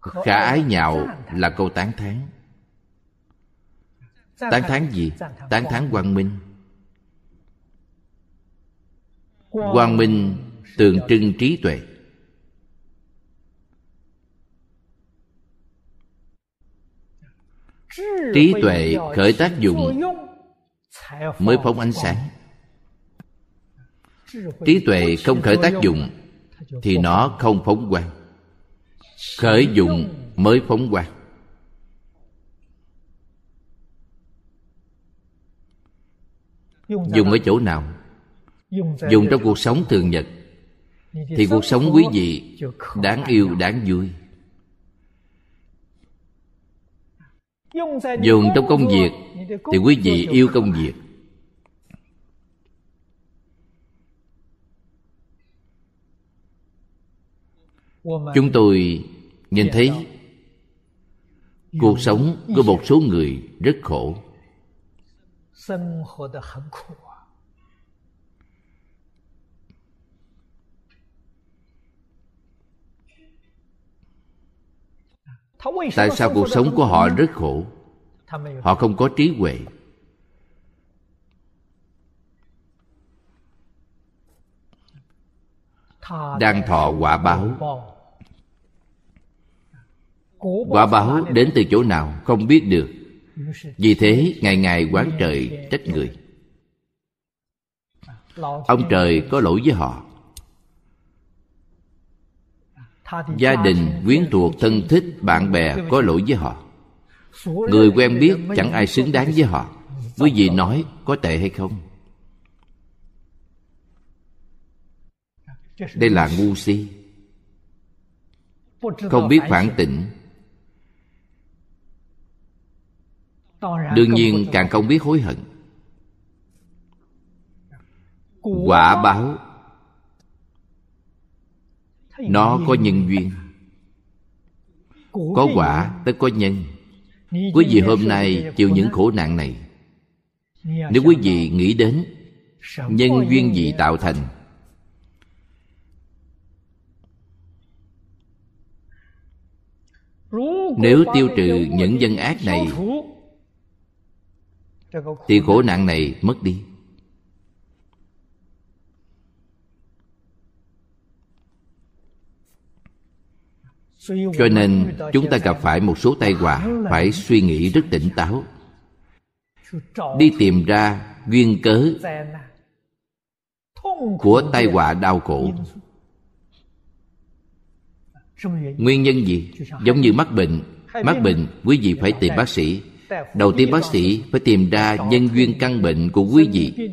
Khả ái nhạo là câu tán thán. Tán thán gì? Tán thán quang minh. Quang minh tượng trưng trí tuệ. Trí tuệ khởi tác dụng mới phóng ánh sáng trí tuệ không khởi tác dụng, thì nó không phóng quang. Khởi dụng mới phóng quang. Dùng ở chỗ nào? Dùng trong cuộc sống thường nhật, thì cuộc sống quý vị đáng yêu, đáng vui. Dùng trong công việc, thì quý vị yêu công việc. Chúng tôi nhìn thấy cuộc sống của một số người rất khổ. Tại sao cuộc sống của họ rất khổ? Họ không có trí huệ. Đang thọ quả báo quả báo đến từ chỗ nào không biết được. Vì thế ngày ngày quán trời trách người. Ông trời có lỗi với họ. Gia đình quyến thuộc thân thích bạn bè có lỗi với họ. người quen biết chẳng ai xứng đáng với họ. quý vị nói có tệ hay không? Đây là ngu si. Không biết phản tỉnh đương nhiên càng không biết hối hận. Quả báo nó có nhân duyên. Có quả tất có nhân. Quý vị hôm nay chịu những khổ nạn này. Nếu quý vị nghĩ đến nhân duyên gì tạo thành nếu tiêu trừ những dân ác này thì khổ nạn này mất đi. Cho nên chúng ta gặp phải một số tai họa phải suy nghĩ rất tỉnh táo. Đi tìm ra duyên cớ của tai họa đau khổ. Nguyên nhân gì? Giống như mắc bệnh. Mắc bệnh quý vị phải tìm bác sĩ đầu tiên bác sĩ phải tìm ra nhân duyên căn bệnh của quý vị.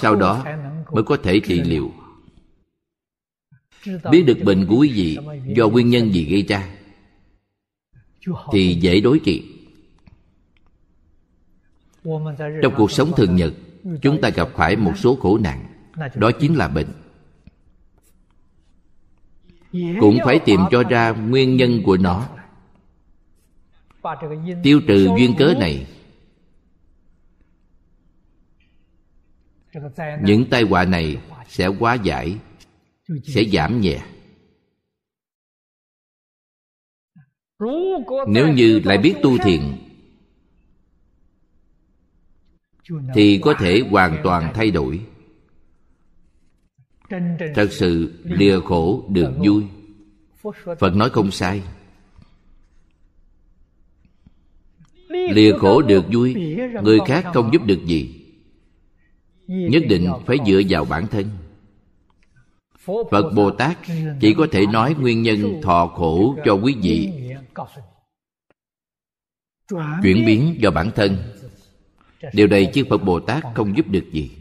Sau đó mới có thể trị liệu. Biết được bệnh của quý vị do nguyên nhân gì gây ra, thì dễ đối trị. Trong cuộc sống thường nhật, chúng ta gặp phải một số khổ nạn, đó chính là bệnh cũng phải tìm cho ra nguyên nhân của nó. Tiêu trừ duyên cớ này những tai họa này sẽ hóa giải sẽ giảm nhẹ. Nếu như lại biết tu thiền thì có thể hoàn toàn thay đổi thật sự lìa khổ được vui. Phật nói không sai. Lìa khổ được vui người khác không giúp được gì. Nhất định phải dựa vào bản thân. Phật bồ tát chỉ có thể nói nguyên nhân thọ khổ cho quý vị. Chuyển biến do bản thân. điều này chứ phật bồ tát không giúp được gì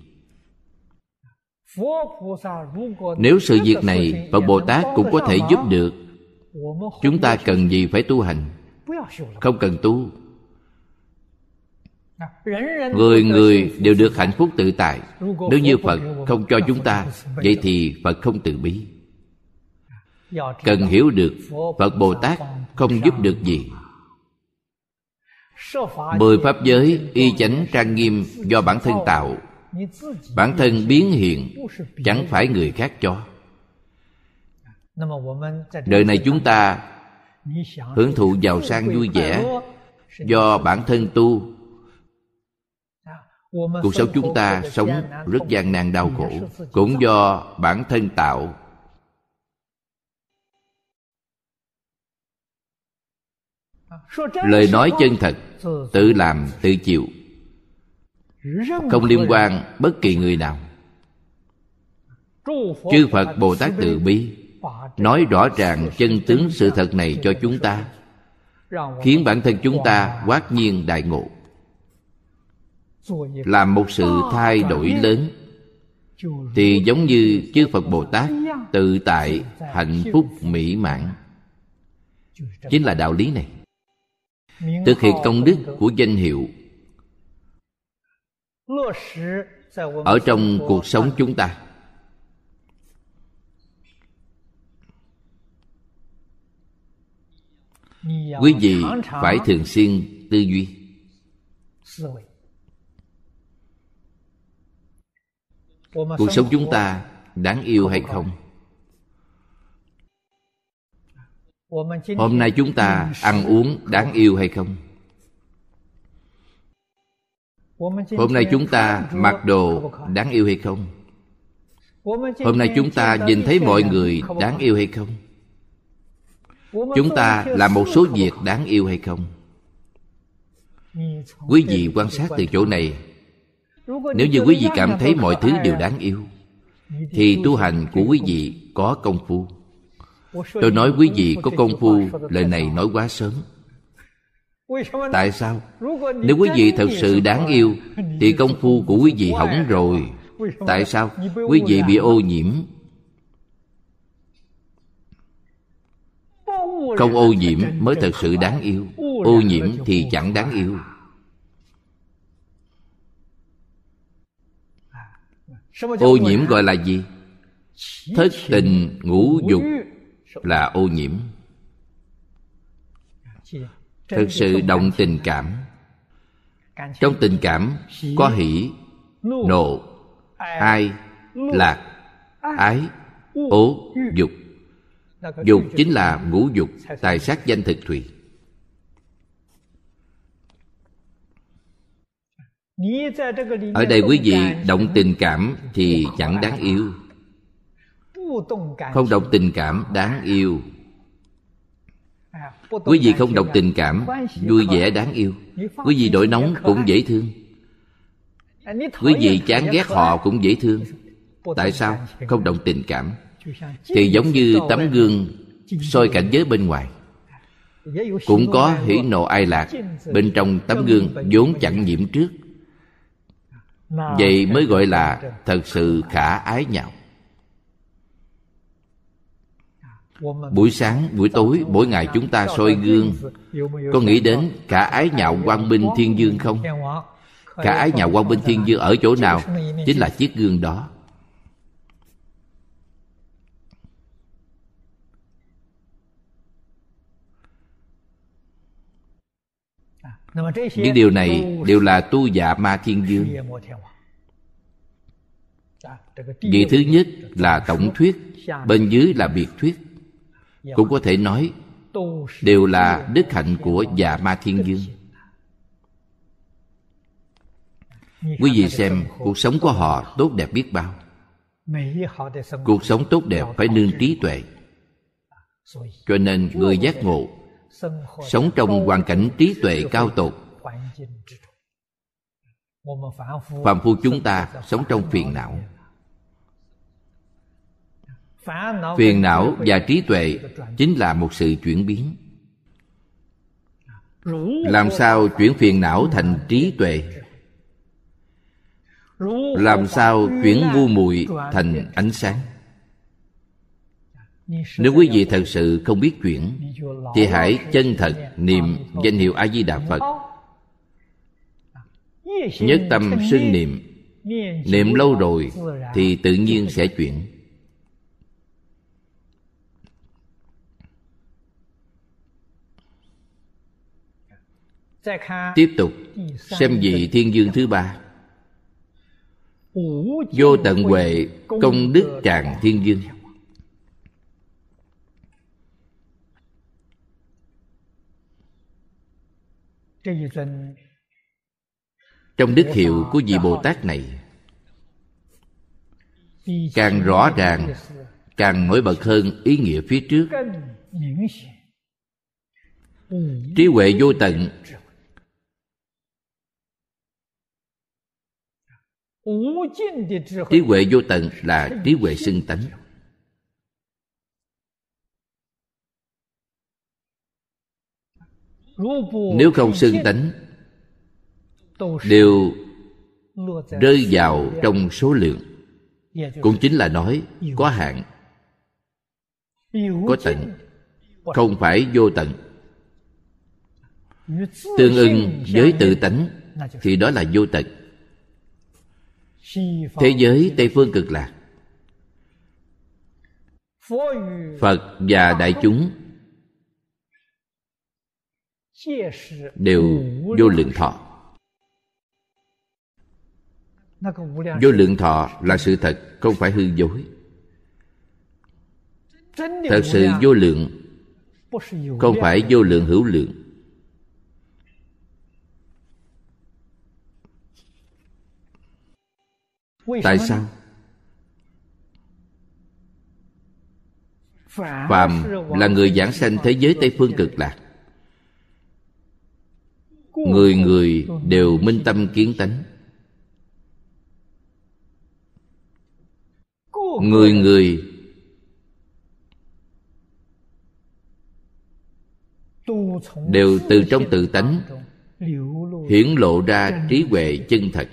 nếu sự việc này phật bồ tát cũng có thể giúp được chúng ta cần gì phải tu hành không cần tu người người đều được hạnh phúc tự tại nếu như phật không cho chúng ta vậy thì phật không từ bi cần hiểu được phật bồ tát không giúp được gì mười pháp giới y chánh trang nghiêm do bản thân tạo bản thân biến hiện chẳng phải người khác cho. Đời này chúng ta hưởng thụ giàu sang vui vẻ do bản thân tu. Cuộc sống chúng ta sống rất gian nan đau khổ, cũng do bản thân tạo. Lời nói chân thật, tự làm, tự chịu không liên quan bất kỳ người nào. Chư phật bồ tát từ bi nói rõ ràng chân tướng sự thật này cho chúng ta khiến bản thân chúng ta quát nhiên đại ngộ. Làm một sự thay đổi lớn thì giống như chư phật bồ tát tự tại hạnh phúc mỹ mãn. Chính là đạo lý này. Thực hiện công đức của danh hiệu ở trong cuộc sống chúng ta. Quý vị phải thường xuyên tư duy. cuộc sống chúng ta đáng yêu hay không? hôm nay chúng ta ăn uống đáng yêu hay không hôm nay chúng ta mặc đồ đáng yêu hay không? Hôm nay chúng ta nhìn thấy mọi người đáng yêu hay không? Chúng ta làm một số việc đáng yêu hay không? Quý vị quan sát từ chỗ này. Nếu như quý vị cảm thấy mọi thứ đều đáng yêu, thì tu hành của quý vị có công phu. Tôi nói quý vị có công phu, lời này nói quá sớm tại sao? Nếu quý vị thật sự đáng yêu thì công phu của quý vị hỏng rồi. Tại sao? quý vị bị ô nhiễm. Không ô nhiễm mới thật sự đáng yêu. Ô nhiễm thì chẳng đáng yêu. Ô nhiễm gọi là gì? Thất tình ngũ dục là ô nhiễm thực sự động tình cảm. trong tình cảm có hỷ nộ ai lạc ái ố dục. Dục chính là ngũ dục tài sát danh thực thùy. Ở đây quý vị động tình cảm thì chẳng đáng yêu. không động tình cảm đáng yêu quý vị không đồng tình cảm, vui vẻ đáng yêu. Quý vị đổi nóng cũng dễ thương. Quý vị chán ghét họ cũng dễ thương. Tại sao không đồng tình cảm? Thì giống như tấm gương soi cảnh giới bên ngoài. Cũng có hỉ nộ ai lạc bên trong tấm gương vốn chẳng nhiễm trước. Vậy mới gọi là thật sự khả ái nhạo. Buổi sáng buổi tối mỗi ngày chúng ta soi gương. có nghĩ đến cả ái nhạo quang minh thiên dương không? Cả ái nhạo quang minh thiên dương ở chỗ nào? chính là chiếc gương đó. Những điều này đều là tu dạ ma thiên dương. vị thứ nhất là tổng thuyết bên dưới là biệt thuyết cũng có thể nói đều là đức hạnh của dạ ma thiên dương. Quý vị xem, cuộc sống của họ tốt đẹp biết bao. Cuộc sống tốt đẹp phải nương trí tuệ. Cho nên người giác ngộ, sống trong hoàn cảnh trí tuệ cao tột. Phàm phu chúng ta sống trong phiền não phiền não và trí tuệ chính là một sự chuyển biến. Làm sao chuyển phiền não thành trí tuệ? làm sao chuyển ngu muội thành ánh sáng? Nếu quý vị thật sự không biết chuyển thì hãy chân thật niệm danh hiệu a di đà phật. nhất tâm xưng niệm niệm lâu rồi thì tự nhiên sẽ chuyển tiếp tục xem vị thiên dương thứ ba. Vô tận huệ công đức tràng thiên dương. Trong đức hiệu của vị bồ tát này, càng rõ ràng, càng nổi bật hơn ý nghĩa phía trước. Trí huệ vô tận trí huệ vô tận là trí huệ xưng tánh. Nếu không xưng tánh đều rơi vào trong số lượng. Cũng chính là nói có hạn có tận không phải vô tận. Tương ưng với tự tánh thì đó là vô tận thế giới tây phương cực lạc. Phật và đại chúng đều vô lượng thọ. Vô lượng thọ là sự thật không phải hư dối. Thật sự vô lượng không phải vô lượng hữu lượng tại sao? Phàm là người giảng sanh thế giới tây phương cực lạc. Người người đều minh tâm kiến tánh. Người người đều từ trong tự tánh hiển lộ ra trí huệ chân thật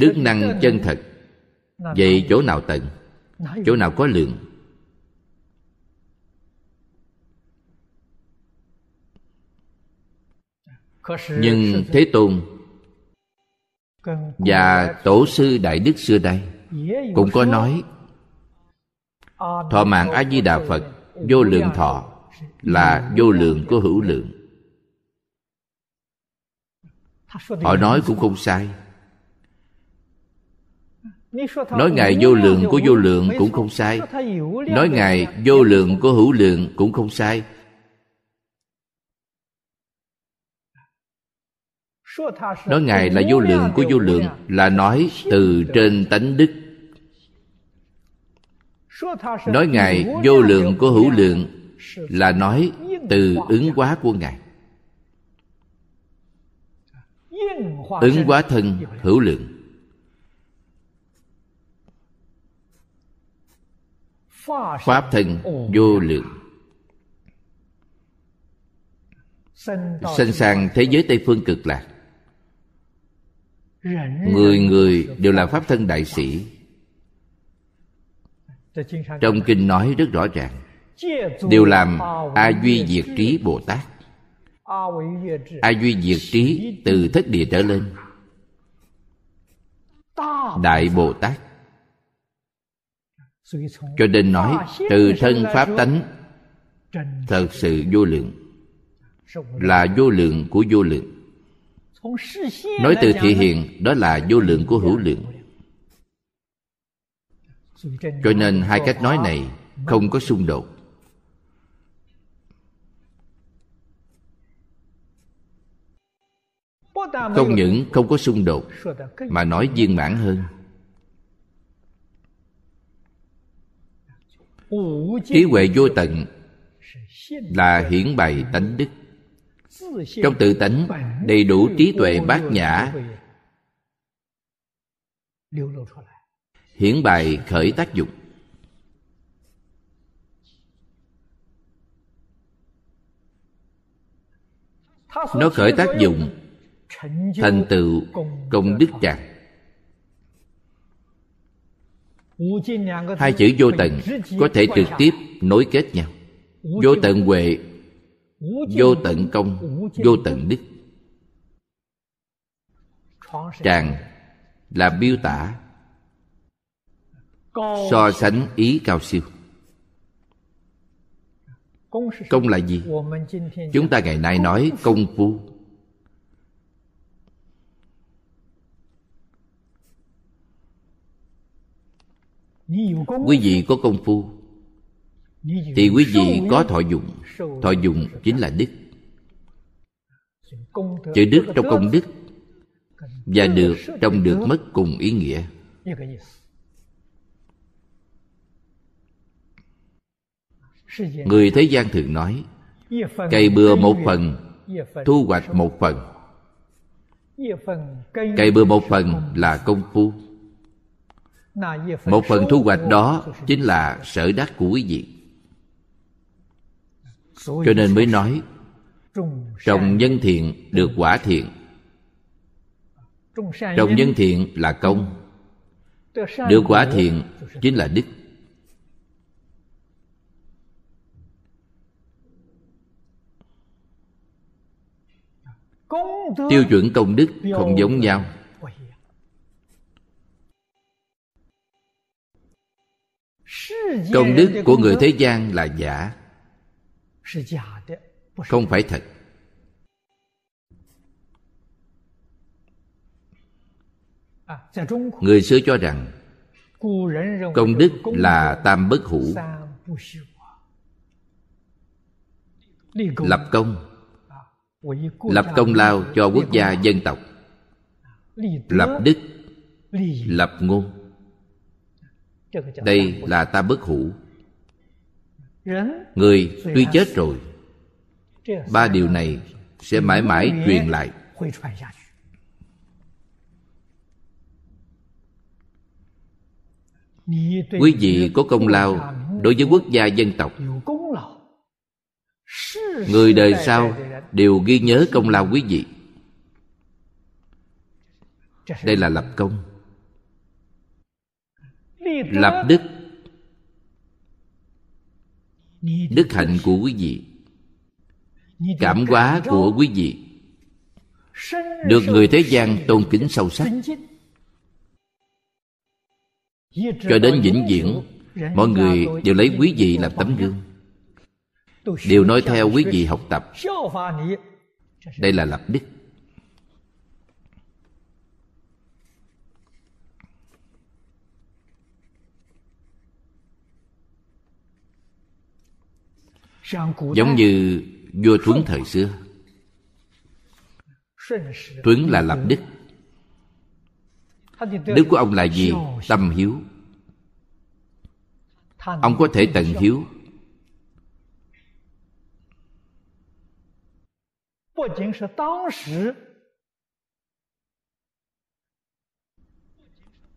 đức năng chân thật. Vậy chỗ nào tận? Chỗ nào có lượng nhưng thế tôn và tổ sư đại đức xưa đây cũng có nói, thọ mạng a di đà phật, vô lượng thọ là vô lượng của hữu lượng. Họ nói cũng không sai nói ngài vô lượng của vô lượng cũng không sai. Nói ngài vô lượng của hữu lượng cũng không sai. Nói ngài là vô lượng của vô lượng là nói từ trên tánh đức. Nói ngài vô lượng của hữu lượng là nói từ ứng hóa của ngài. Ứng hóa thân hữu lượng. Pháp thân vô lượng. Sanh sang thế giới tây phương cực lạc. Người người đều là pháp thân đại sĩ. Trong kinh nói rất rõ ràng, đều làm a duy diệt trí bồ tát. A duy diệt trí từ thất địa trở lên. Đại bồ tát cho nên nói, từ thân pháp tánh, thật sự vô lượng, là vô lượng của vô lượng. Nói từ thị hiện đó là vô lượng của hữu lượng. Cho nên hai cách nói này không có xung đột. Không những không có xung đột, mà nói viên mãn hơn. Trí huệ vô tận là hiển bày tánh đức. Trong tự tánh đầy đủ trí tuệ bát nhã hiển bài khởi tác dụng. Nó khởi tác dụng thành tựu công đức tràng hai chữ vô tận có thể trực tiếp nối kết nhau. Vô tận huệ vô tận công vô tận đức. Tràng là miêu tả so sánh ý cao siêu. Công là gì? Chúng ta ngày nay nói công phu quý vị có công phu. Thì quý vị có thọ dụng. Thọ dụng chính là đức. Chữ đức trong công đức và được trong được mất cùng ý nghĩa. Người thế gian thường nói cây bừa một phần thu hoạch một phần. Cây bừa một phần là công phu một phần thu hoạch đó chính là sở đắc của quý vị. Cho nên mới nói, trồng nhân thiện được quả thiện. Trồng nhân thiện là công. Được quả thiện chính là đức. Tiêu chuẩn công đức không giống nhau. Công đức của người thế gian là giả. không phải thật. người xưa cho rằng công đức là tam bất hủ. lập công. lập công lao cho quốc gia dân tộc. lập đức. Lập ngôn đây là tam bất hủ. Người tuy chết rồi ba điều này sẽ mãi mãi truyền lại. quý vị có công lao đối với quốc gia dân tộc. người đời sau đều ghi nhớ công lao quý vị. đây là lập công lập đức. Đức hạnh của quý vị. Cảm hóa của quý vị. Được người thế gian tôn kính sâu sắc. cho đến vĩnh viễn mọi người đều lấy quý vị làm tấm gương. Đều nói theo quý vị học tập. Đây là lập đức giống như vua thuấn thời xưa. Thuấn là lập đức. Đức của ông là gì? Tâm hiếu. Ông có thể tận hiếu.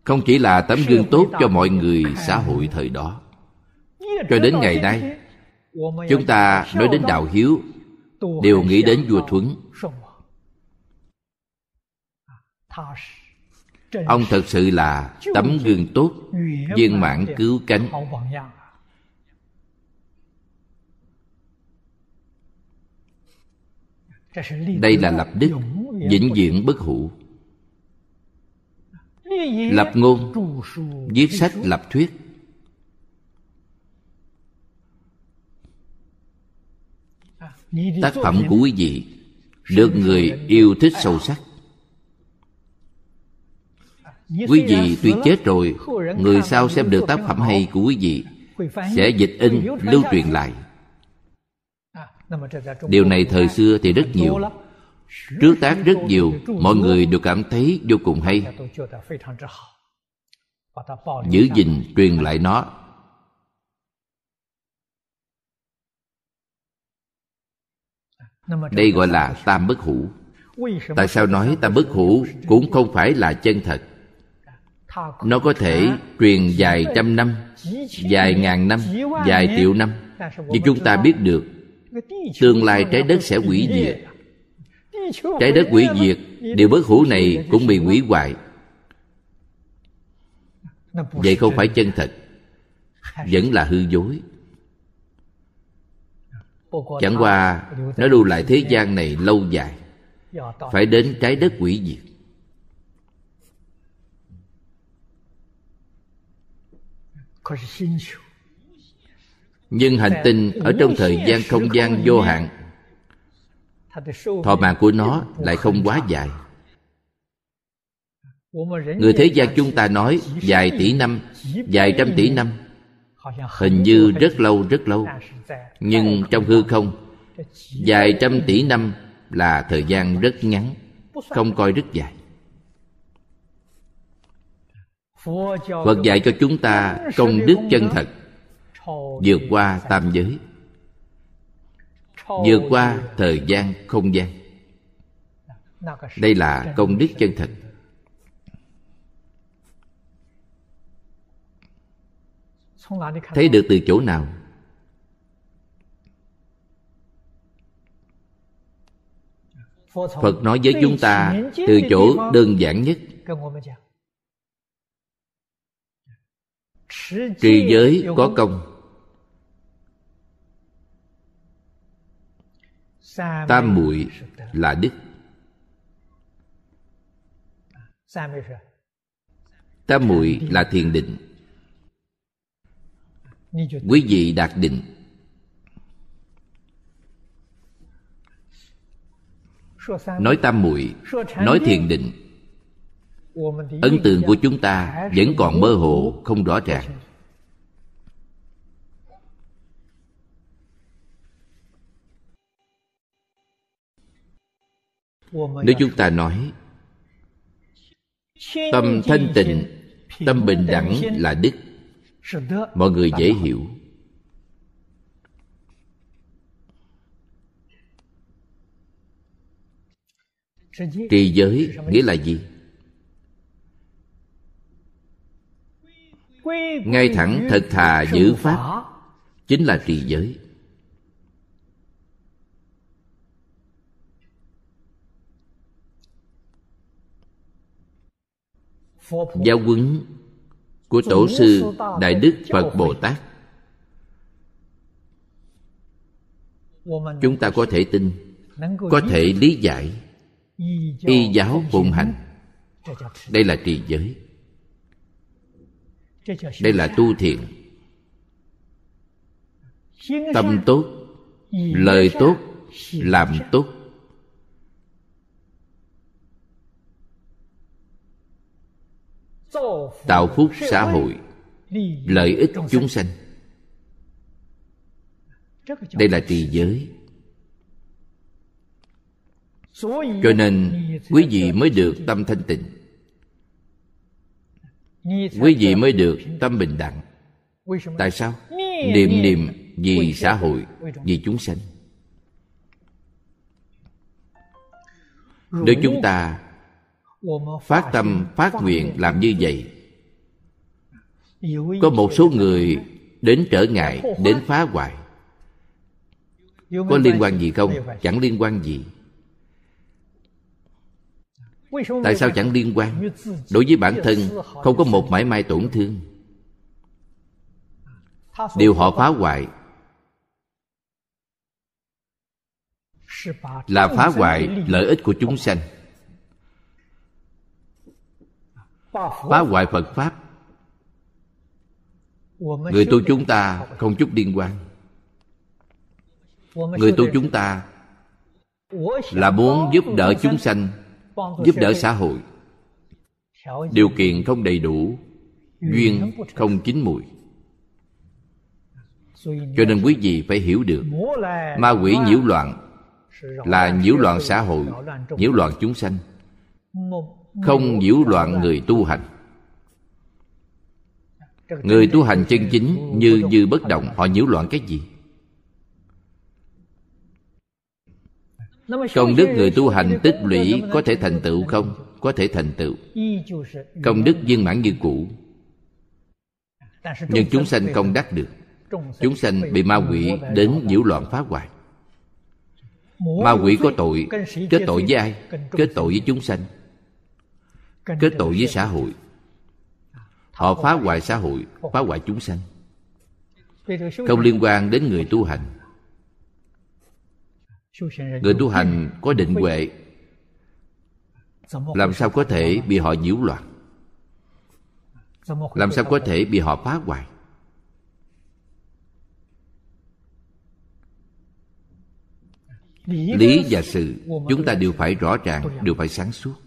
Không chỉ là tấm gương tốt cho mọi người xã hội thời đó, cho đến ngày nay chúng ta nói đến đạo hiếu, đều nghĩ đến vua thuấn. Ông thật sự là tấm gương tốt, viên mãn cứu cánh. Đây là lập đức, vĩnh viễn bất hủ. Lập ngôn, viết sách lập thuyết. Tác phẩm của quý vị được người yêu thích sâu sắc. Quý vị tuy chết rồi người sau xem được tác phẩm hay của quý vị sẽ dịch in lưu truyền lại. Điều này thời xưa thì rất nhiều. Trước tác rất nhiều mọi người đều cảm thấy vô cùng hay. Giữ gìn truyền lại nó đây gọi là tam bất hủ. Tại sao nói tam bất hủ cũng không phải là chân thật? Nó có thể truyền dài trăm năm dài ngàn năm dài triệu năm. Nhưng chúng ta biết được tương lai trái đất sẽ hủy diệt. Trái đất hủy diệt điều bất hủ này cũng bị hủy hoại. Vậy không phải chân thật vẫn là hư dối chẳng qua, nó lưu lại thế gian này lâu dài. Phải đến trái đất hủy diệt. Nhưng hành tinh ở trong thời gian không gian vô hạn, thọ mạng của nó lại không quá dài. Người thế gian chúng ta nói vài tỷ năm vài trăm tỷ năm hình như rất lâu rất lâu. Nhưng trong hư không, vài trăm tỷ năm là thời gian rất ngắn, không coi rất dài. Phật dạy cho chúng ta công đức chân thật, vượt qua tam giới, vượt qua thời gian không gian. Đây là công đức chân thật. Thấy được từ chỗ nào? Phật nói với chúng ta từ chỗ đơn giản nhất. trì giới có công. Tam muội là đức. Tam muội là thiền định quý vị đạt định. Nói tam muội nói thiền định. Ấn tượng của chúng ta vẫn còn mơ hồ không rõ ràng. Nếu chúng ta nói tâm thanh tịnh tâm bình đẳng là đức mọi người dễ hiểu. Trì giới nghĩa là gì? Ngay thẳng thật thà giữ pháp chính là trì giới. Giáo huấn của tổ sư đại đức phật bồ tát. Chúng ta có thể tin có thể lý giải y giáo phụng hành. đây là trì giới. Đây là tu thiện. Tâm tốt lời tốt làm tốt tạo phúc xã hội, lợi ích chúng sanh. Đây là trì giới. Cho nên, quý vị mới được tâm thanh tịnh. Quý vị mới được tâm bình đẳng. Tại sao? Niệm niệm vì xã hội, vì chúng sanh. Nếu chúng ta phát tâm, phát nguyện làm như vậy. Có một số người đến trở ngại đến phá hoại. Có liên quan gì không? Chẳng liên quan gì. Tại sao chẳng liên quan? Đối với bản thân, không có một mãi may tổn thương. Điều họ phá hoại là phá hoại lợi ích của chúng sanh. Phá hoại phật pháp. Người tu chúng ta không chút liên quan người tu chúng ta là muốn giúp đỡ chúng sanh giúp đỡ xã hội. Điều kiện không đầy đủ duyên không chín mùi. Cho nên quý vị phải hiểu được ma quỷ nhiễu loạn là nhiễu loạn xã hội nhiễu loạn chúng sanh không nhiễu loạn người tu hành. Người tu hành chân chính như như bất động, họ nhiễu loạn cái gì? Công đức người tu hành tích lũy có thể thành tựu không? Có thể thành tựu. Công đức viên mãn như cũ. Nhưng chúng sanh không đắc được. Chúng sanh bị ma quỷ đến nhiễu loạn phá hoại. Ma quỷ có tội, kết tội với ai? Kết tội với chúng sanh kết tội với xã hội. Họ phá hoại xã hội phá hoại chúng sanh. Không liên quan đến người tu hành. Người tu hành có định huệ. Làm sao có thể bị họ nhiễu loạn? Làm sao có thể bị họ phá hoại? Lý và sự chúng ta đều phải rõ ràng đều phải sáng suốt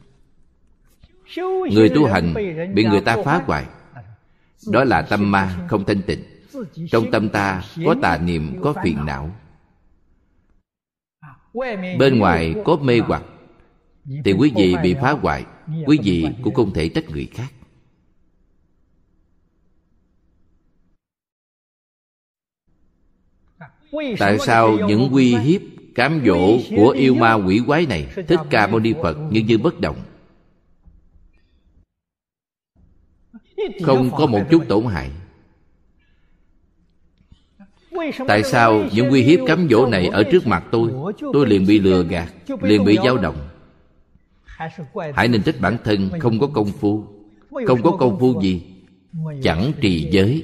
người tu hành bị người ta phá hoại. Đó là tâm ma không thanh tịnh. Trong tâm ta có tà niệm, có phiền não. Bên ngoài có mê hoặc, thì quý vị bị phá hoại, quý vị cũng không thể trách người khác. Tại sao những uy hiếp cám dỗ của yêu ma quỷ quái này, thích ca mâu ni phật như như bất động? Không có một chút tổn hại. Tại sao những uy hiếp cám dỗ này ở trước mặt tôi tôi liền bị lừa gạt liền bị dao động. Hãy nên trách bản thân không có công phu. Không có công phu gì chẳng trì giới.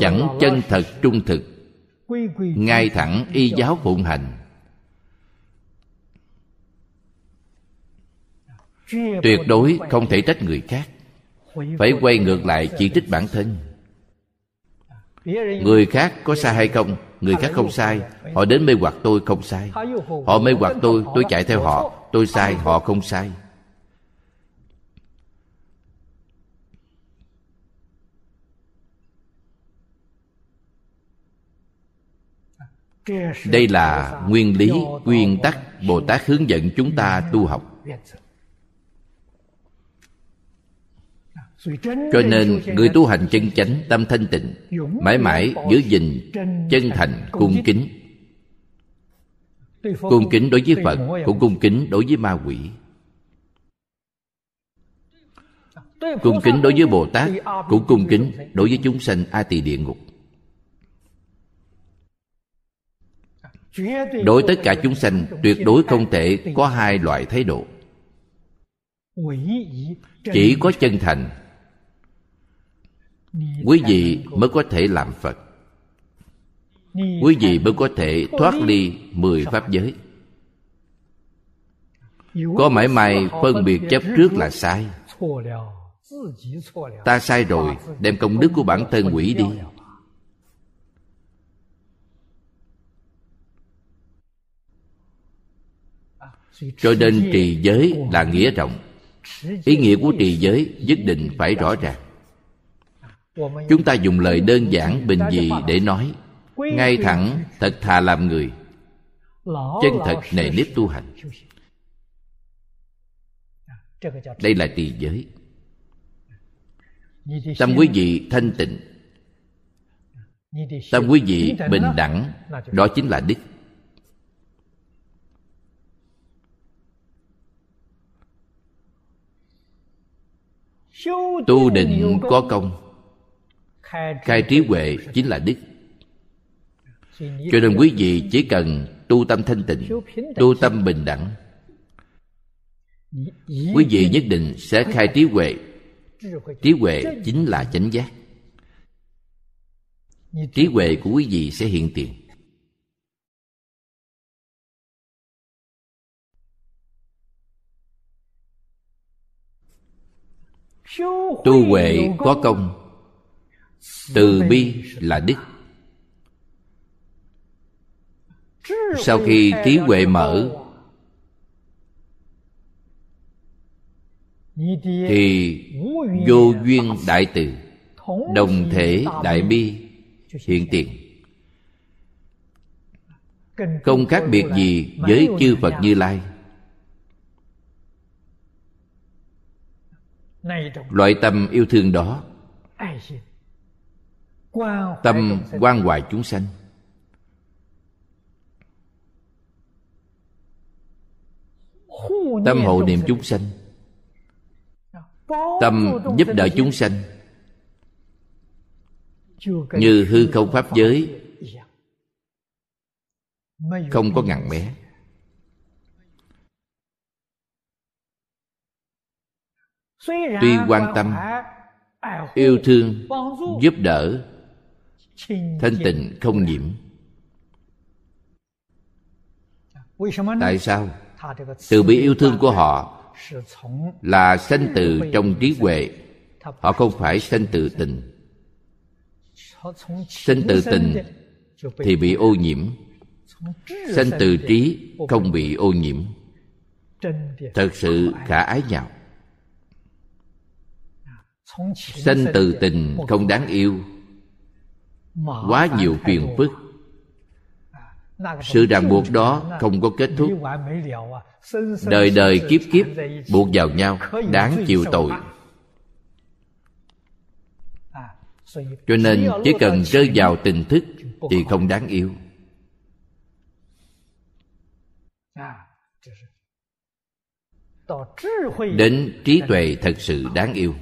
Chẳng chân thật trung thực. Ngay thẳng y giáo phụng hành. Tuyệt đối không thể trách người khác phải quay ngược lại chỉ trích bản thân. Người khác có sai hay không, người khác không sai. Họ đến mê hoặc tôi không sai. Họ mê hoặc tôi tôi chạy theo họ. Tôi sai, họ không sai. Đây là nguyên lý, nguyên tắc bồ tát hướng dẫn chúng ta tu học. Cho nên người tu hành chân chánh tâm thanh tịnh mãi mãi giữ gìn chân thành cung kính. Cung kính đối với phật cũng cung kính đối với ma quỷ. Cung kính đối với bồ tát cũng cung kính đối với chúng sanh a tỳ địa ngục. Đối tất cả chúng sanh tuyệt đối không thể có hai loại thái độ. Chỉ có chân thành quý vị mới có thể làm phật. Quý vị mới có thể thoát ly mười pháp giới. Có mãi may phân biệt chấp trước là sai. ta sai rồi đem công đức của bản thân quỷ đi. cho nên trì giới là nghĩa rộng. Ý nghĩa của trì giới nhất định phải rõ ràng chúng ta dùng lời đơn giản bình dị để nói ngay thẳng thật thà làm người. Chân thật nề nếp tu hành. đây là trì giới. Tâm quý vị thanh tịnh. Tâm quý vị bình đẳng đó chính là đức. Tu định có công khai trí huệ chính là đức. Cho nên quý vị chỉ cần tu tâm thanh tịnh, tu tâm bình đẳng, quý vị nhất định sẽ khai trí huệ. Trí huệ chính là chánh giác. Trí huệ của quý vị sẽ hiện tiền. Tu huệ có công từ bi là đức sau khi trí huệ mở, thì vô duyên đại từ, đồng thể đại bi hiện tiền. Không khác biệt gì với chư phật như lai. Loại tâm yêu thương đó tâm quan hoài chúng sanh. Tâm hộ niệm chúng sanh. Tâm giúp đỡ chúng sanh. Như hư không pháp giới không có ngăn bé tuy quan tâm yêu thương giúp đỡ thanh tịnh không nhiễm. Tại sao? từ bi yêu thương của họ là sanh từ trong trí huệ. họ không phải sanh từ tình. Sanh từ tình thì bị ô nhiễm. Sanh từ trí không bị ô nhiễm. thật sự khả ái nhau sanh từ tình không đáng yêu quá nhiều phiền phức. Sự ràng buộc đó không có kết thúc. đời đời kiếp kiếp buộc vào nhau đáng chịu tội. cho nên chỉ cần rơi vào tình thức thì không đáng yêu. Đến trí tuệ thật sự đáng yêu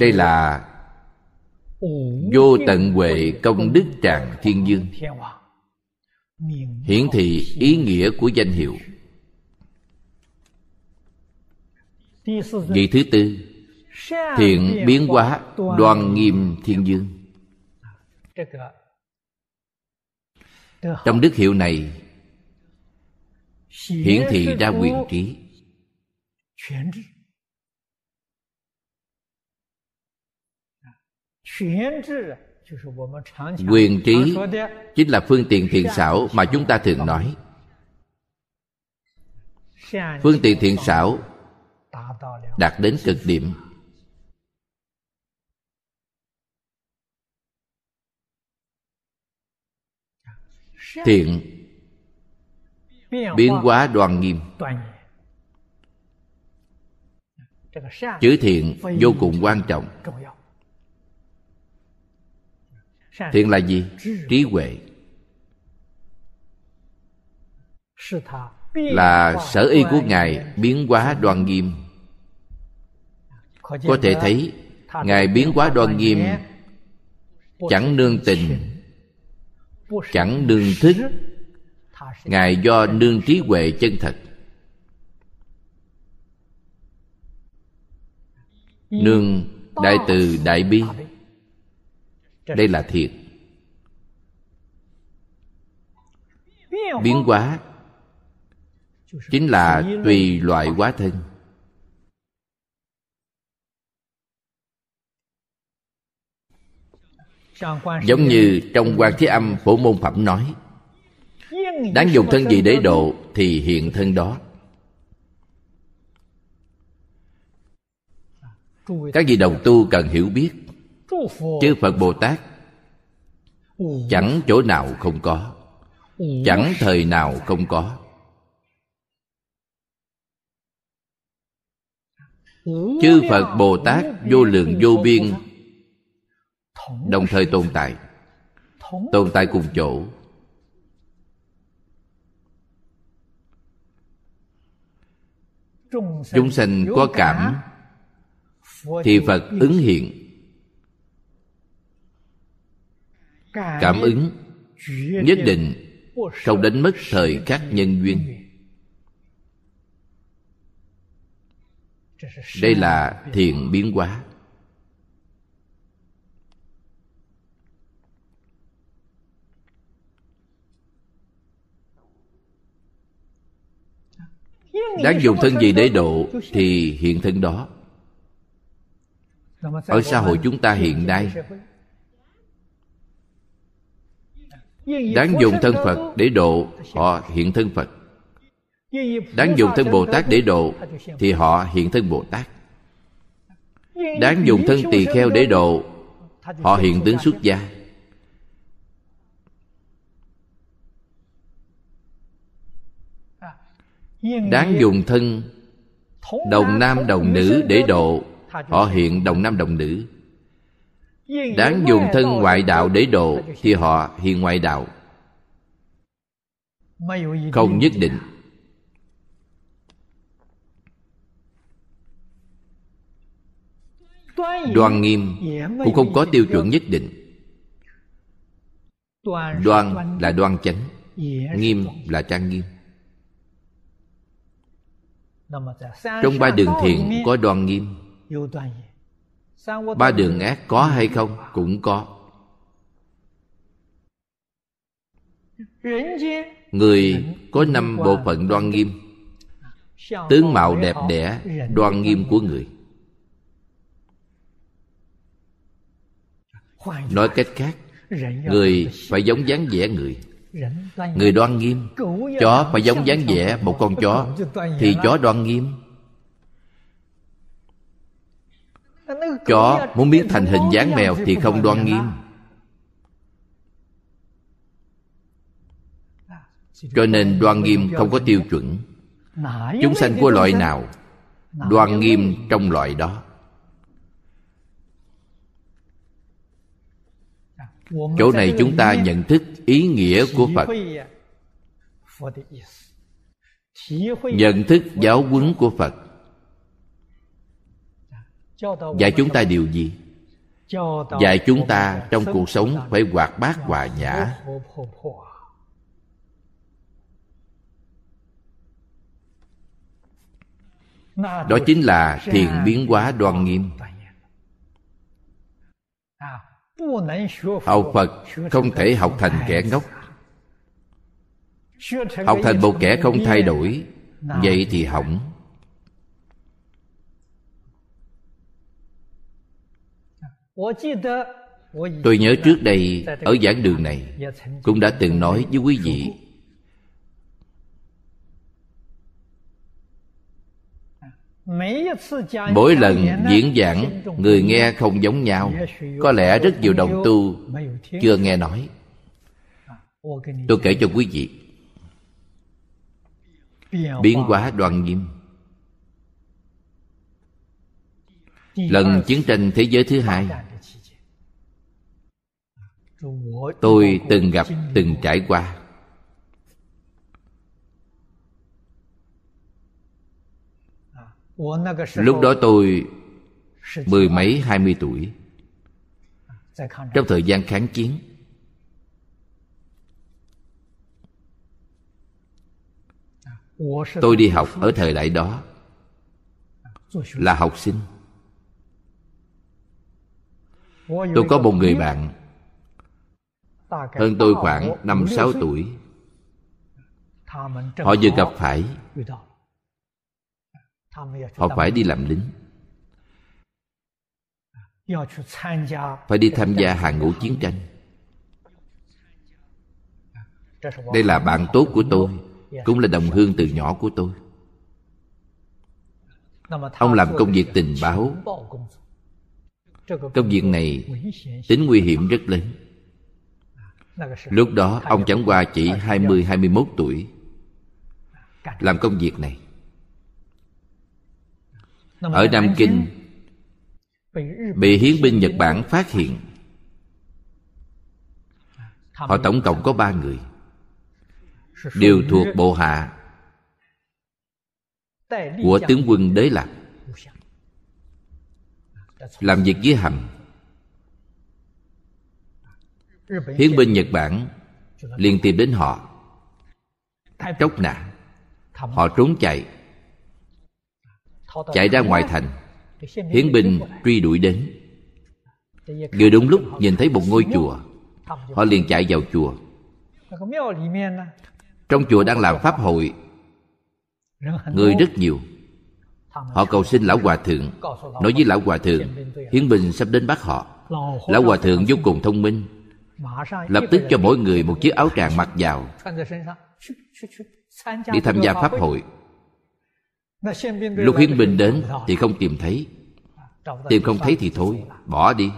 đây là vô tận huệ công đức tràng thiên dương. Hiển thị ý nghĩa của danh hiệu. Vị thứ tư thiện biến hóa đoan nghiêm thiên dương. Trong đức hiệu này hiển thị ra quyền trí quyền trí chính là phương tiện thiện xảo mà chúng ta thường nói. Phương tiện thiện xảo đạt đến cực điểm. Thiện biến hóa đoàn nghiêm. chữ thiện vô cùng quan trọng thiện là gì? Trí huệ. Là sở y của ngài biến hóa đoan nghiêm. Có thể thấy, ngài biến hóa đoan nghiêm chẳng nương tình, chẳng nương thức. Ngài do nương trí huệ chân thật. Nương đại từ đại bi đây là thiệt. Biến hóa chính là tùy loại hóa thân. Giống như trong quan thế âm phổ môn phẩm nói, đáng dùng thân gì để độ thì hiện thân đó. Các vị đồng tu cần hiểu biết chư phật bồ tát chẳng chỗ nào không có, chẳng thời nào không có. Chư phật bồ tát vô lượng vô biên, đồng thời tồn tại tồn tại cùng chỗ. Chúng sanh có cảm, thì phật ứng hiện. Cảm ứng, nhất định không đánh mất thời khắc nhân duyên. Đây là thiền biến hóa. Đáng dùng thân gì để độ thì hiện thân đó. Ở xã hội chúng ta hiện nay đáng dùng thân phật để độ họ hiện thân phật. Đáng dùng thân bồ tát để độ thì họ hiện thân bồ tát. Đáng dùng thân tỳ kheo để độ, họ hiện tướng xuất gia. Đáng dùng thân đồng nam đồng nữ để độ, họ hiện đồng nam đồng nữ đáng dùng thân ngoại đạo để độ thì họ hiện ngoại đạo. Không nhất định. Đoan nghiêm cũng không có tiêu chuẩn nhất định. Đoan là đoan chánh nghiêm là trang nghiêm. Trong ba đường thiện có đoan nghiêm ba đường ác có hay không? Cũng có. Người có năm bộ phận đoan nghiêm. Tướng mạo đẹp đẽ, đoan nghiêm của người. Nói cách khác, người phải giống dáng vẻ người. Người đoan nghiêm, chó phải giống dáng vẻ một con chó, thì chó đoan nghiêm chó muốn biến thành hình dáng mèo thì không đoan nghiêm. cho nên đoan nghiêm không có tiêu chuẩn. Chúng sanh của loại nào đoan nghiêm trong loại đó? Chỗ này chúng ta nhận thức ý nghĩa của phật. nhận thức giáo huấn của phật dạy chúng ta điều gì? Dạy chúng ta trong cuộc sống phải hoạt bát hòa nhã. Đó chính là thiền biến hóa đoan nghiêm. Học phật không thể học thành kẻ ngốc. Học thành một kẻ không thay đổi, vậy thì hỏng. Tôi nhớ trước đây ở giảng đường này cũng đã từng nói với quý vị. mỗi lần diễn giảng người nghe không giống nhau. có lẽ rất nhiều đồng tu chưa nghe nói. tôi kể cho quý vị. Biến hóa đoàn nghiêm. Lần chiến tranh thế giới thứ hai tôi từng gặp từng trải qua. Lúc đó tôi mười mấy hai mươi tuổi. Trong thời gian kháng chiến tôi đi học ở thời đại đó là học sinh. Tôi có một người bạn hơn tôi khoảng năm sáu tuổi. họ vừa gặp phải. Họ phải đi làm lính. Phải đi tham gia hàng ngũ chiến tranh. Đây là bạn tốt của tôi cũng là đồng hương từ nhỏ của tôi. Ông làm công việc tình báo. Công việc này tính nguy hiểm rất lớn lúc đó ông chẳng qua chỉ 20-21 tuổi. Làm công việc này. Ở nam kinh bị hiến binh nhật bản phát hiện. Họ tổng cộng có ba người. Đều thuộc bộ hạ của tướng quân đế lạc. Làm việc với hầm hiến binh nhật bản, liền tìm đến họ. Tróc nạn họ trốn chạy. Chạy ra ngoài thành, hiến binh truy đuổi đến. Vừa đúng lúc nhìn thấy một ngôi chùa, họ liền chạy vào chùa. Trong chùa đang làm pháp hội, người rất nhiều. Họ cầu xin lão hòa thượng, nói với lão hòa thượng, hiến binh sắp đến bắt họ. Lão hòa thượng vô cùng thông minh lập tức cho mỗi người một chiếc áo tràng mặc vào đi tham gia pháp hội lúc hiến binh đến thì không tìm thấy tìm không thấy thì thôi bỏ đi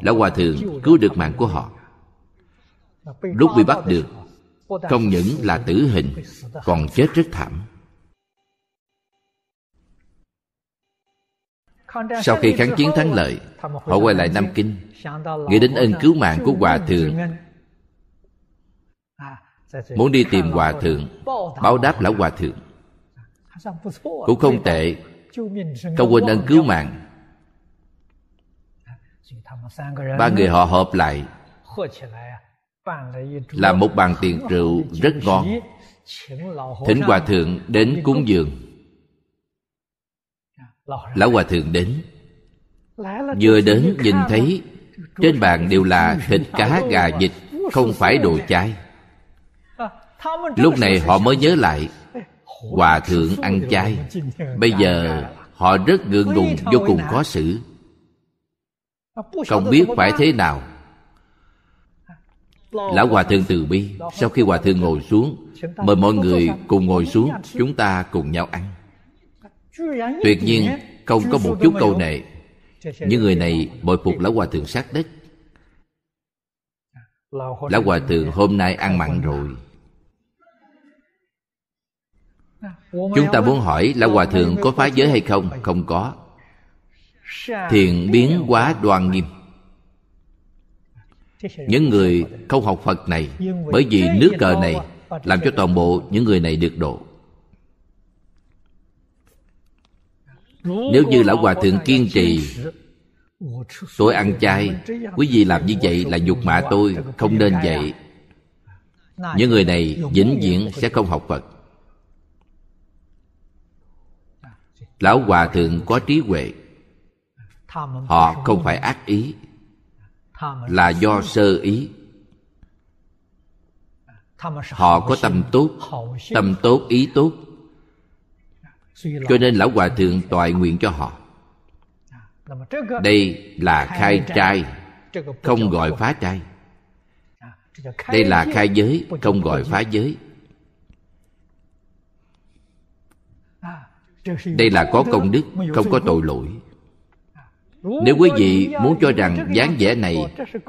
lão hòa thượng cứu được mạng của họ。lúc bị bắt được không những là tử hình còn chết rất thảm。sau khi kháng chiến thắng lợi họ quay lại nam kinh nghĩ đến ơn cứu mạng của hòa thượng. Muốn đi tìm hòa thượng, báo đáp lão hòa thượng. Cũng không tệ. Không quên ân cứu mạng. Ba người họ hợp lại. Làm một bàn tiền rượu rất ngon. Thỉnh hòa thượng đến cúng dường. Lão hòa thượng đến. Vừa đến nhìn thấy trên bàn đều là thịt cá, gà, vịt, không phải đồ chay lúc này họ mới nhớ lại, hòa thượng ăn chay bây giờ họ rất ngượng ngùng, vô cùng khó xử. Không biết phải thế nào. Lão hòa thượng từ bi, sau khi hòa thượng ngồi xuống, mời mọi người cùng ngồi xuống, chúng ta cùng nhau ăn. Tuyệt nhiên, không có một chút câu nệ những người này bội phục lão hòa thượng sát đất. Lão hòa thượng hôm nay ăn mặn rồi. Chúng ta muốn hỏi lão hòa thượng có phá giới hay không? Không có. Thiền biến quá đoan nghiêm. Những người không học phật này, bởi vì nước cờ này làm cho toàn bộ những người này được độ. Nếu như lão hòa thượng kiên trì, tôi ăn chay, quý vị làm như vậy là nhục mạ tôi, không nên vậy. Những người này vĩnh viễn sẽ không học phật. Lão hòa thượng có trí huệ. Họ không phải ác ý, là do sơ ý. Họ có tâm tốt tâm tốt, ý tốt cho nên lão hòa thượng toại nguyện cho họ. Đây là khai trai, không gọi phá trai. Đây là khai giới, không gọi phá giới. Đây là có công đức, không có tội lỗi. Nếu quý vị muốn cho rằng dáng vẻ này,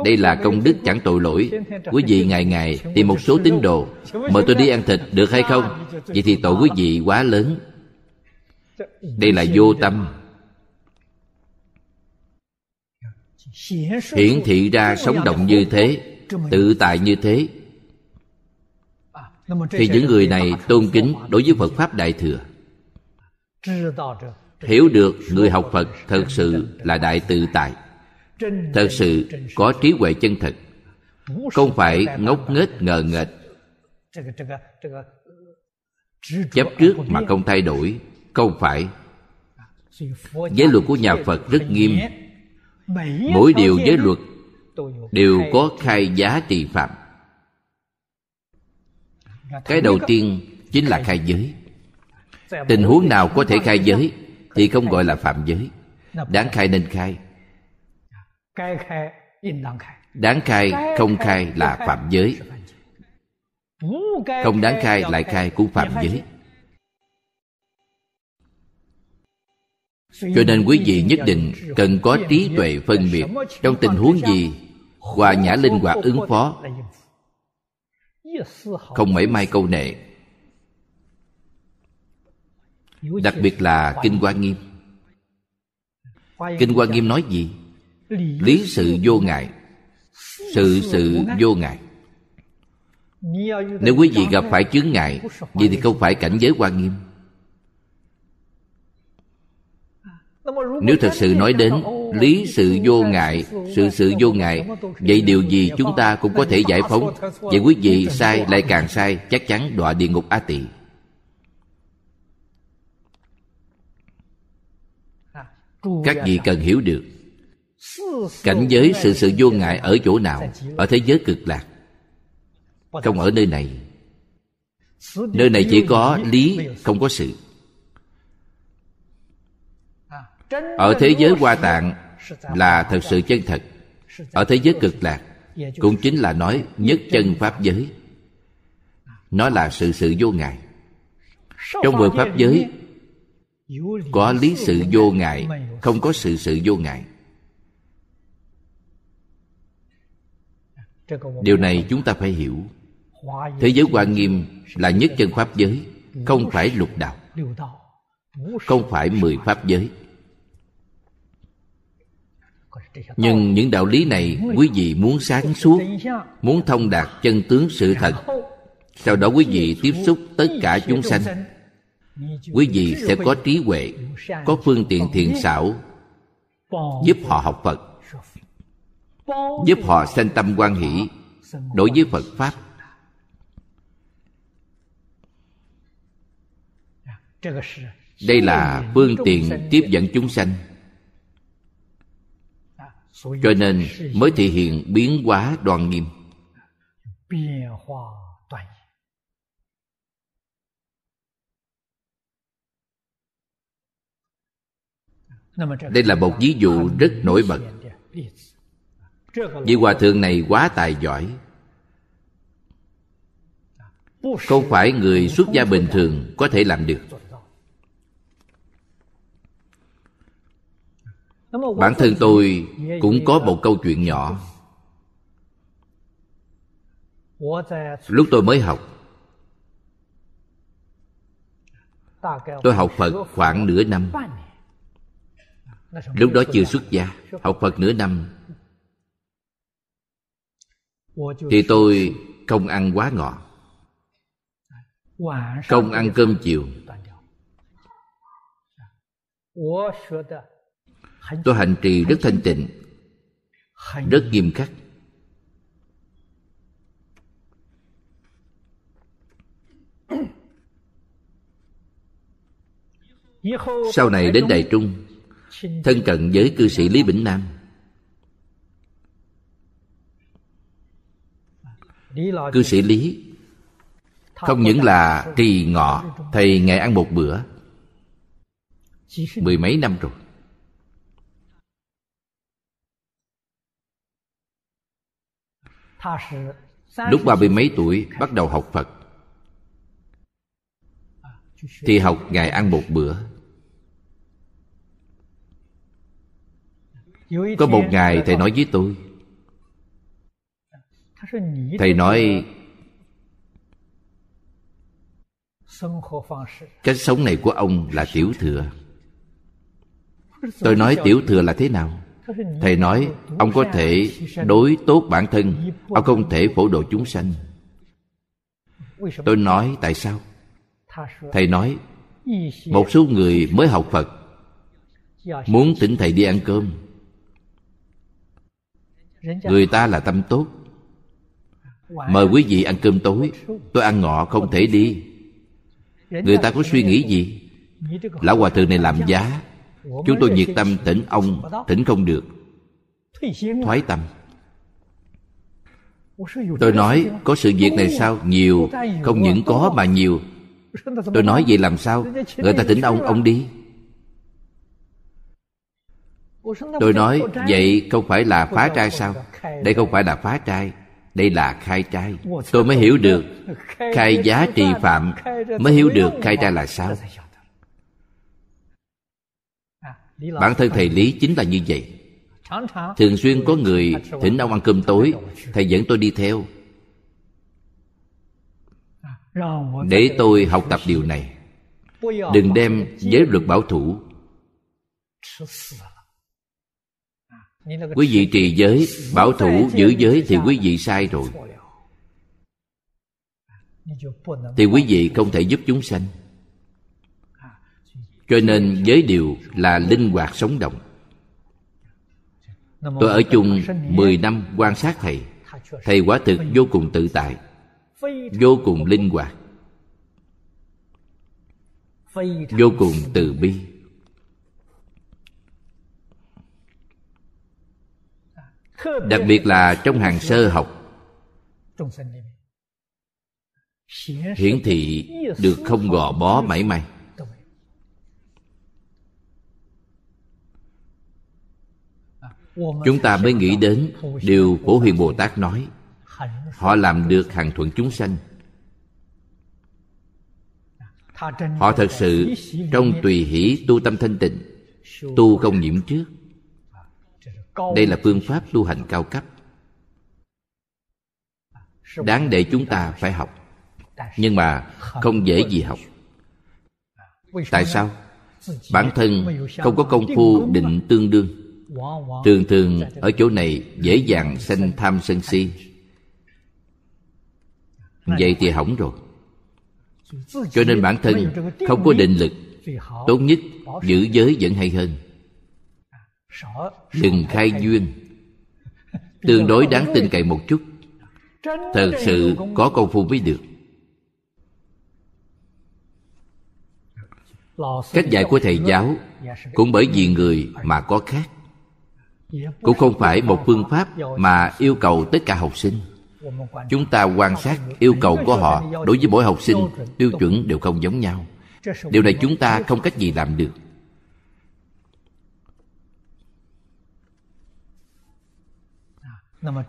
đây là công đức chẳng tội lỗi, quý vị ngày ngày tìm một số tín đồ, mời tôi đi ăn thịt, được hay không? Vậy thì tội quý vị quá lớn đây là vô tâm. Hiển thị ra sống động như thế, tự tại như thế. Thì những người này tôn kính đối với phật pháp đại thừa. Hiểu được người học phật thật sự là đại tự tại, thật sự có trí huệ chân thật, không phải ngốc nghếch ngờ nghệch. Chấp trước mà không thay đổi không phải, giới luật của nhà phật rất nghiêm. Mỗi điều giới luật đều có khai giá trị phạm. Cái đầu tiên chính là khai giới. Tình huống nào có thể khai giới thì không gọi là phạm giới. Đáng khai nên khai. Đáng khai không khai là phạm giới. Không đáng khai lại khai cũng phạm giới. Cho nên quý vị nhất định cần có trí tuệ phân biệt trong tình huống gì hòa nhã linh hoạt ứng phó. Không mảy may câu nệ. Đặc biệt là kinh hoa nghiêm. Kinh hoa nghiêm nói gì? Lý sự vô ngại. Sự sự vô ngại. Nếu quý vị gặp phải chướng ngại, vậy thì không phải cảnh giới hoa nghiêm. Nếu thật sự nói đến lý sự vô ngại, sự sự vô ngại, vậy điều gì chúng ta cũng có thể giải phóng? Vậy quý vị sai, lại càng sai, chắc chắn đọa địa ngục a tỳ. Các vị cần hiểu được, cảnh giới sự sự vô ngại ở chỗ nào, ở thế giới cực lạc? Không ở nơi này. Nơi này chỉ có lý, không có sự ở thế giới hoa tạng là thật sự chân thật. Ở thế giới cực lạc cũng chính là nói nhất chân pháp giới. Nó là sự sự vô ngại. Trong mười pháp giới, có lý sự vô ngại, không có sự sự vô ngại. Điều này chúng ta phải hiểu. Thế giới hoa nghiêm là nhất chân pháp giới, không phải lục đạo, không phải mười pháp giới nhưng những đạo lý này quý vị muốn sáng suốt, muốn thông đạt chân tướng sự thật. Sau đó quý vị tiếp xúc tất cả chúng sanh. Quý vị sẽ có trí huệ, có phương tiện thiện xảo, giúp họ học phật, giúp họ sanh tâm quan hỷ đối với phật pháp. Đây là phương tiện tiếp dẫn chúng sanh cho nên mới thể hiện biến hóa đoàn nghiêm. đây là một ví dụ rất nổi bật. vị hòa thượng này quá tài giỏi. không phải người xuất gia bình thường có thể làm được bản thân tôi cũng có một câu chuyện nhỏ. Lúc tôi mới học, tôi học phật khoảng nửa năm. Lúc đó chưa xuất gia, học phật nửa năm. Thì tôi không ăn quá ngọt không ăn cơm chiều tôi hành trì rất thanh tịnh, rất nghiêm khắc. Sau này đến đại trung, thân cận với cư sĩ lý bỉnh nam. Cư sĩ lý, không những là trì ngọ, thầy ngày ăn một bữa. Mười mấy năm rồi. Lúc ba mươi mấy tuổi, bắt đầu học phật. Thì học ngày ăn một bữa. Có một ngày thầy nói với tôi. Thầy nói, cách sống này của ông là tiểu thừa. Tôi nói, tiểu thừa là thế nào? Thầy nói, ông có thể đối tốt bản thân, ông không thể phổ độ chúng sanh. Tôi nói, tại sao? Thầy nói, một số người mới học phật, muốn tỉnh thầy đi ăn cơm. Người ta là tâm tốt. Mời quý vị ăn cơm tối, tôi ăn ngọ không thể đi. Người ta có suy nghĩ gì? Lão hòa thượng này làm giá chúng tôi nhiệt tâm tỉnh ông tỉnh không được. Thoái tâm. Tôi nói có sự việc này sao? Nhiều không những có mà nhiều. Tôi nói vậy làm sao? Người ta tỉnh ông ông đi. Tôi nói vậy không phải là phá trai sao? đây không phải là phá trai đây là khai trai. Tôi mới hiểu được khai giá trì phạm mới hiểu được khai trai là sao bản thân thầy lý chính là như vậy. Thường xuyên có người thỉnh ông ăn cơm tối, thầy dẫn tôi đi theo. Để tôi học tập điều này. Đừng đem giới luật bảo thủ. Quý vị trì giới, bảo thủ, giữ giới thì quý vị sai rồi. Thì quý vị không thể giúp chúng sanh cho nên giới điều là linh hoạt sống động. Tôi ở chung 10 năm quan sát thầy. Thầy quả thực vô cùng tự tại, vô cùng linh hoạt, vô cùng từ bi. Đặc biệt là trong hàng sơ học, hiển thị được không gò bó mảy may. Chúng ta mới nghĩ đến điều phổ hiền bồ tát nói. Họ làm được hàng thuận chúng sanh. Họ thật sự trong tùy hỷ tu tâm thanh tịnh, tu không nhiễm trước. Đây là phương pháp tu hành cao cấp. Đáng để chúng ta phải học. Nhưng mà không dễ gì học. Tại sao? Bản thân không có công phu định tương đương thường thường ở chỗ này dễ dàng sanh tham sân si. Vậy thì hỏng rồi. Cho nên bản thân không có định lực, tốt nhất giữ giới vẫn hay hơn. Đừng khai duyên. Tương đối đáng tin cậy một chút. Thật sự có công phu mới được. Cách dạy của thầy giáo cũng bởi vì người mà có khác cũng không phải một phương pháp mà yêu cầu tất cả học sinh. Chúng ta quan sát yêu cầu của họ đối với mỗi học sinh, tiêu chuẩn đều không giống nhau. Điều này chúng ta không cách gì làm được.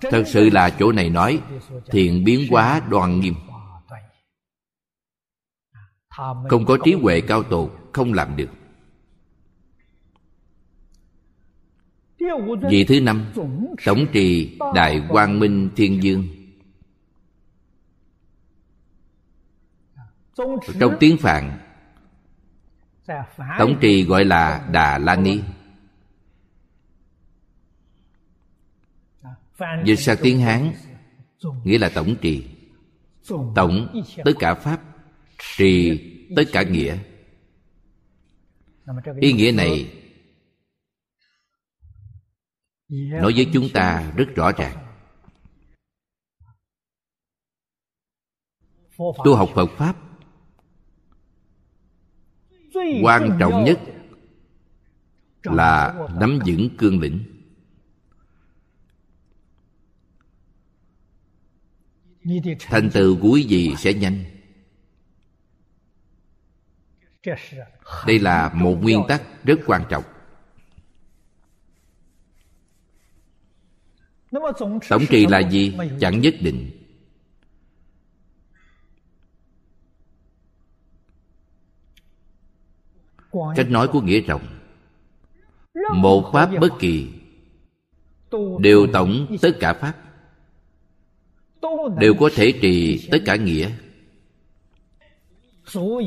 Thật sự là chỗ này nói, thiện biến hóa đoan nghiêm. Không có trí huệ cao tột, không làm được. Vị thứ năm, tổng trì đại quang minh thiên dương. Trong tiếng phạn, tổng trì gọi là đà la ni. Dịch sang tiếng hán nghĩa là tổng trì. Tổng tất cả pháp, trì tất cả nghĩa. Ý nghĩa này nói với chúng ta rất rõ ràng. Tu học phật pháp quan trọng nhất là nắm vững cương lĩnh. Thành tựu của quý vị sẽ nhanh. Đây là một nguyên tắc rất quan trọng tổng trì là gì? chẳng nhất định. Cách nói của nghĩa rộng. Một pháp bất kỳ. Đều tổng tất cả pháp. Đều có thể trì tất cả nghĩa.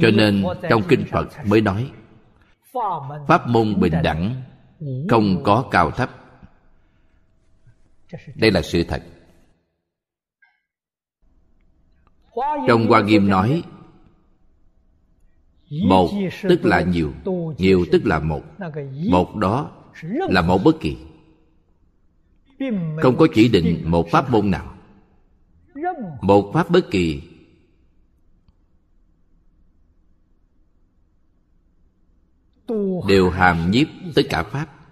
Cho nên trong kinh phật mới nói pháp môn bình đẳng không có cao thấp đây là sự thật. Trong hoa nghiêm nói, một tức là nhiều nhiều tức là một. Một đó là một bất kỳ. Không có chỉ định một pháp môn nào. Một pháp bất kỳ đều hàm nhiếp tất cả pháp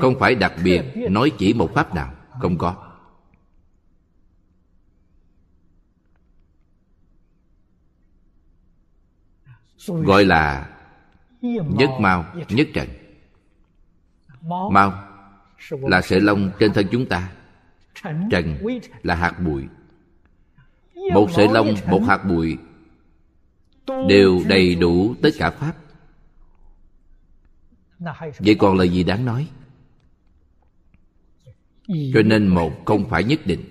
không phải đặc biệt nói chỉ một pháp nào không có. Gọi là nhất mao nhất trần. Mao là sợi lông trên thân chúng ta. Trần là hạt bụi. Một sợi lông một hạt bụi đều đầy đủ tất cả pháp vậy còn lời gì đáng nói? Cho nên một không phải nhất định.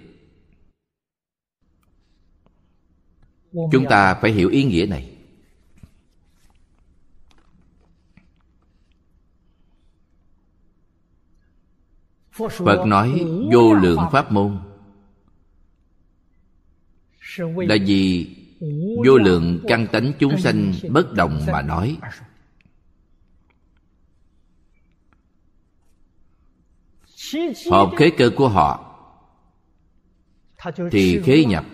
Chúng ta phải hiểu ý nghĩa này. Phật nói vô lượng pháp môn. Là vì vô lượng căn tánh chúng sanh bất đồng mà nói hợp khế cơ của họ thì khế nhập.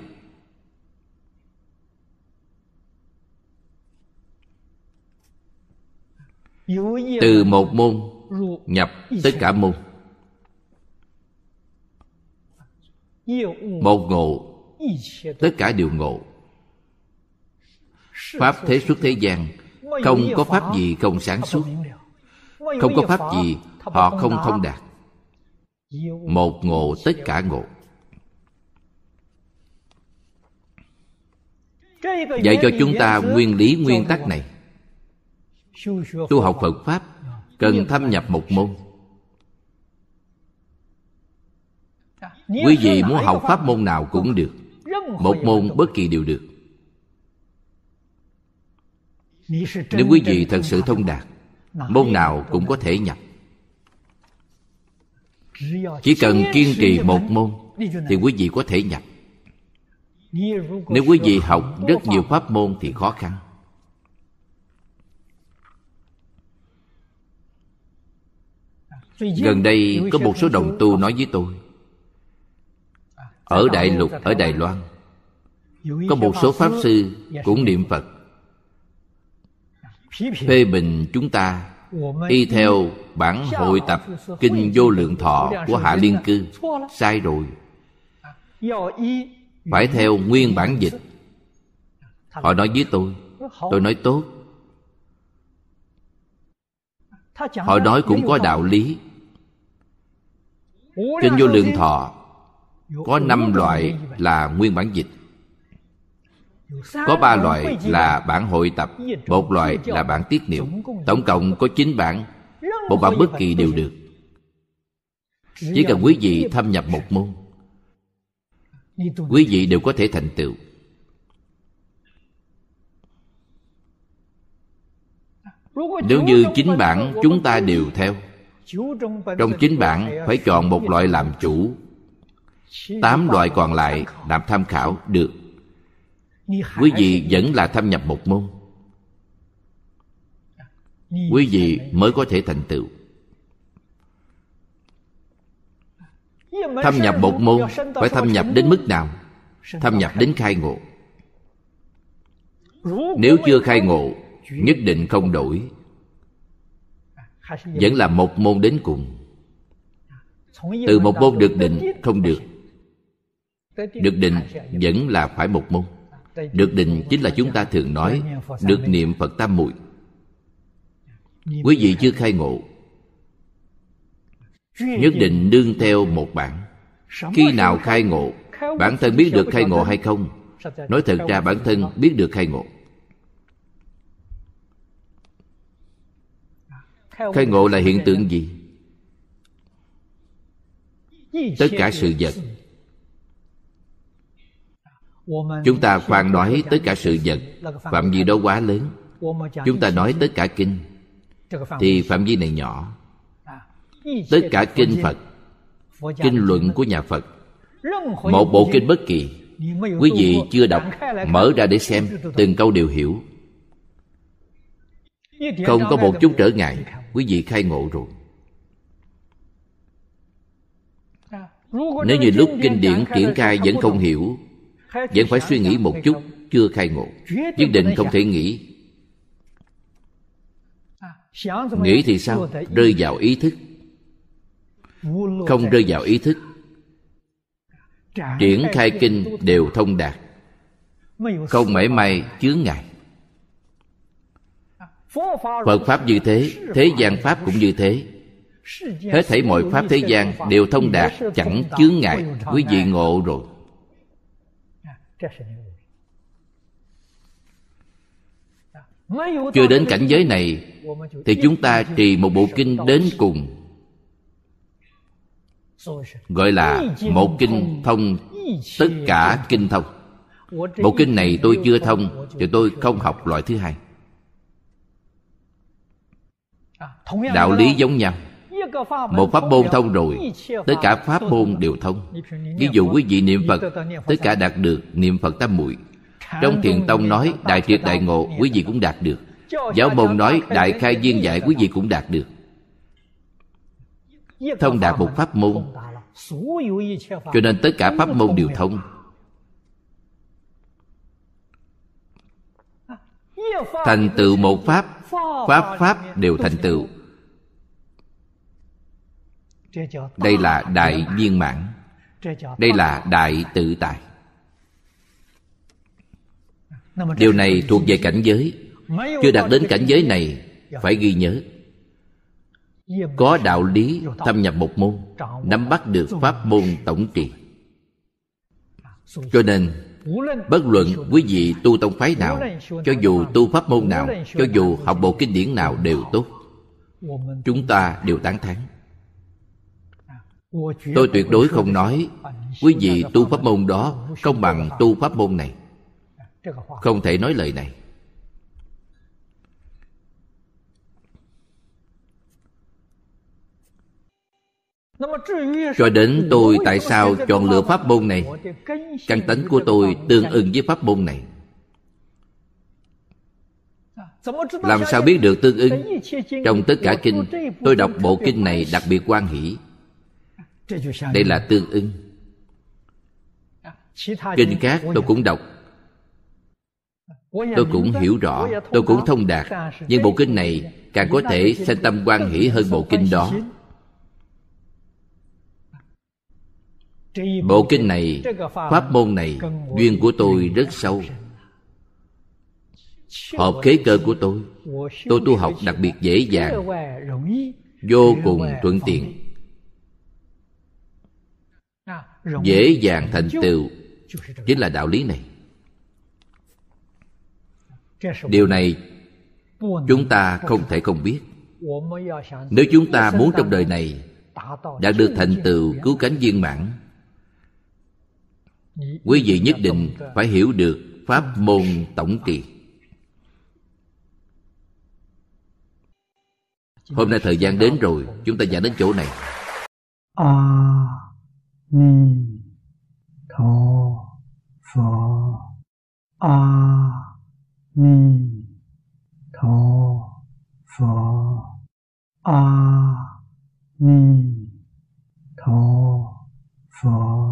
Từ một môn nhập tất cả môn. Một ngộ tất cả đều ngộ. Pháp thế xuất thế gian, không có pháp gì không sáng suốt. Không có pháp gì họ không thông đạt một ngộ tất cả ngộ. Dạy cho chúng ta nguyên lý nguyên tắc này. Tu học phật pháp, cần thâm nhập một môn. Quý vị muốn học pháp môn nào cũng được, một môn bất kỳ đều được. Nếu quý vị thật sự thông đạt, môn nào cũng có thể nhập chỉ cần kiên trì một môn thì quý vị có thể nhập. Nếu quý vị học rất nhiều pháp môn thì khó khăn. Gần đây có một số đồng tu nói với tôi ở đại lục ở đài loan có một số pháp sư cũng niệm phật. Phê bình chúng ta y theo bản hội tập kinh vô lượng thọ của hạ liên cư. Sai rồi. Phải theo nguyên bản dịch. Họ nói với tôi tôi nói tốt. Họ nói cũng có đạo lý. Kinh vô lượng thọ có năm loại là nguyên bản dịch có ba loại là bản hội tập một loại là bản tiết niệm. Tổng cộng có chín bản một bản bất kỳ đều được. Chỉ cần quý vị thâm nhập một môn quý vị đều có thể thành tựu. Nếu như chính bản chúng ta đều theo trong chính bản phải chọn một loại làm chủ tám loại còn lại làm tham khảo được quý vị vẫn là thâm nhập một môn. Quý vị mới có thể thành tựu. Thâm nhập một môn phải thâm nhập đến mức nào? thâm nhập đến khai ngộ. Nếu chưa khai ngộ nhất định không đổi. Vẫn là một môn đến cùng. Từ một môn được định không được. được định vẫn là phải một môn được định chính là chúng ta thường nói, được niệm phật tam muội. Quý vị chưa khai ngộ. Nhất định đương theo một bản. Khi nào khai ngộ, bản thân biết được khai ngộ hay không? Nói thật ra bản thân biết được khai ngộ. Khai ngộ là hiện tượng gì? Tất cả sự vật chúng ta khoan nói tất cả sự vật. phạm vi đó quá lớn. Chúng ta nói tất cả kinh. thì phạm vi này nhỏ. Tất cả kinh phật. Kinh luận của nhà phật. Một bộ kinh bất kỳ. Quý vị chưa đọc mở ra để xem từng câu đều hiểu. Không có một chút trở ngại. Quý vị khai ngộ rồi. Nếu như lúc kinh điển triển khai vẫn không hiểu vẫn phải suy nghĩ một chút, chưa khai ngộ. Nhất định không thể nghĩ. Nghĩ thì sao? Rơi vào ý thức. Không rơi vào ý thức. Triển khai kinh đều thông đạt. Không mảy may chướng ngại. Phật pháp như thế thế gian pháp cũng như thế. Hết thảy mọi pháp thế gian đều thông đạt, chẳng chướng ngại. Quý vị ngộ rồi chưa đến cảnh giới này thì chúng ta trì một bộ kinh đến cùng. Gọi là một kinh thông tất cả kinh thông. Bộ kinh này tôi chưa thông thì tôi không học loại thứ hai. Đạo lý giống nhau một pháp môn thông rồi, tất cả pháp môn đều thông. Ví dụ quý vị niệm phật, tất cả đạt được, niệm phật tam muội. Trong thiền tông nói, đại triệt đại ngộ, quý vị cũng đạt được. Giáo môn nói, đại khai viên giải quý vị cũng đạt được. Thông đạt một pháp môn. Cho nên tất cả pháp môn đều thông. Thành tựu một pháp pháp pháp đều thành tựu đây là đại viên mãn. Đây là đại tự tại. Điều này thuộc về cảnh giới. Chưa đạt đến cảnh giới này phải ghi nhớ. Có đạo lý thâm nhập một môn nắm bắt được pháp môn tổng trì. Cho nên bất luận quý vị tu tông phái nào cho dù tu pháp môn nào cho dù học bộ kinh điển nào đều tốt. Chúng ta đều tán thán tôi tuyệt đối không nói quý vị tu pháp môn đó không bằng tu pháp môn này. Không thể nói lời này. Cho đến tôi tại sao chọn lựa pháp môn này, căn tánh của tôi tương ứng với pháp môn này. Làm sao biết được tương ứng? Trong tất cả kinh, tôi đọc bộ kinh này đặc biệt quan hỷ đây là tương ưng. kinh khác tôi cũng đọc. tôi cũng hiểu rõ tôi cũng thông đạt. nhưng bộ kinh này càng có thể sanh tâm quan hỷ hơn bộ kinh đó. bộ kinh này pháp môn này duyên của tôi rất sâu. hợp khế cơ của tôi tôi tu học đặc biệt dễ dàng vô cùng thuận tiện dễ dàng thành tựu. chính là đạo lý này. Điều này chúng ta không thể không biết. Nếu chúng ta muốn trong đời này đạt được thành tựu cứu cánh viên mãn quý vị nhất định phải hiểu được pháp môn tổng kỳ. Hôm nay thời gian đến rồi chúng ta giảng đến chỗ này
弥陀佛阿弥陀佛阿弥陀佛。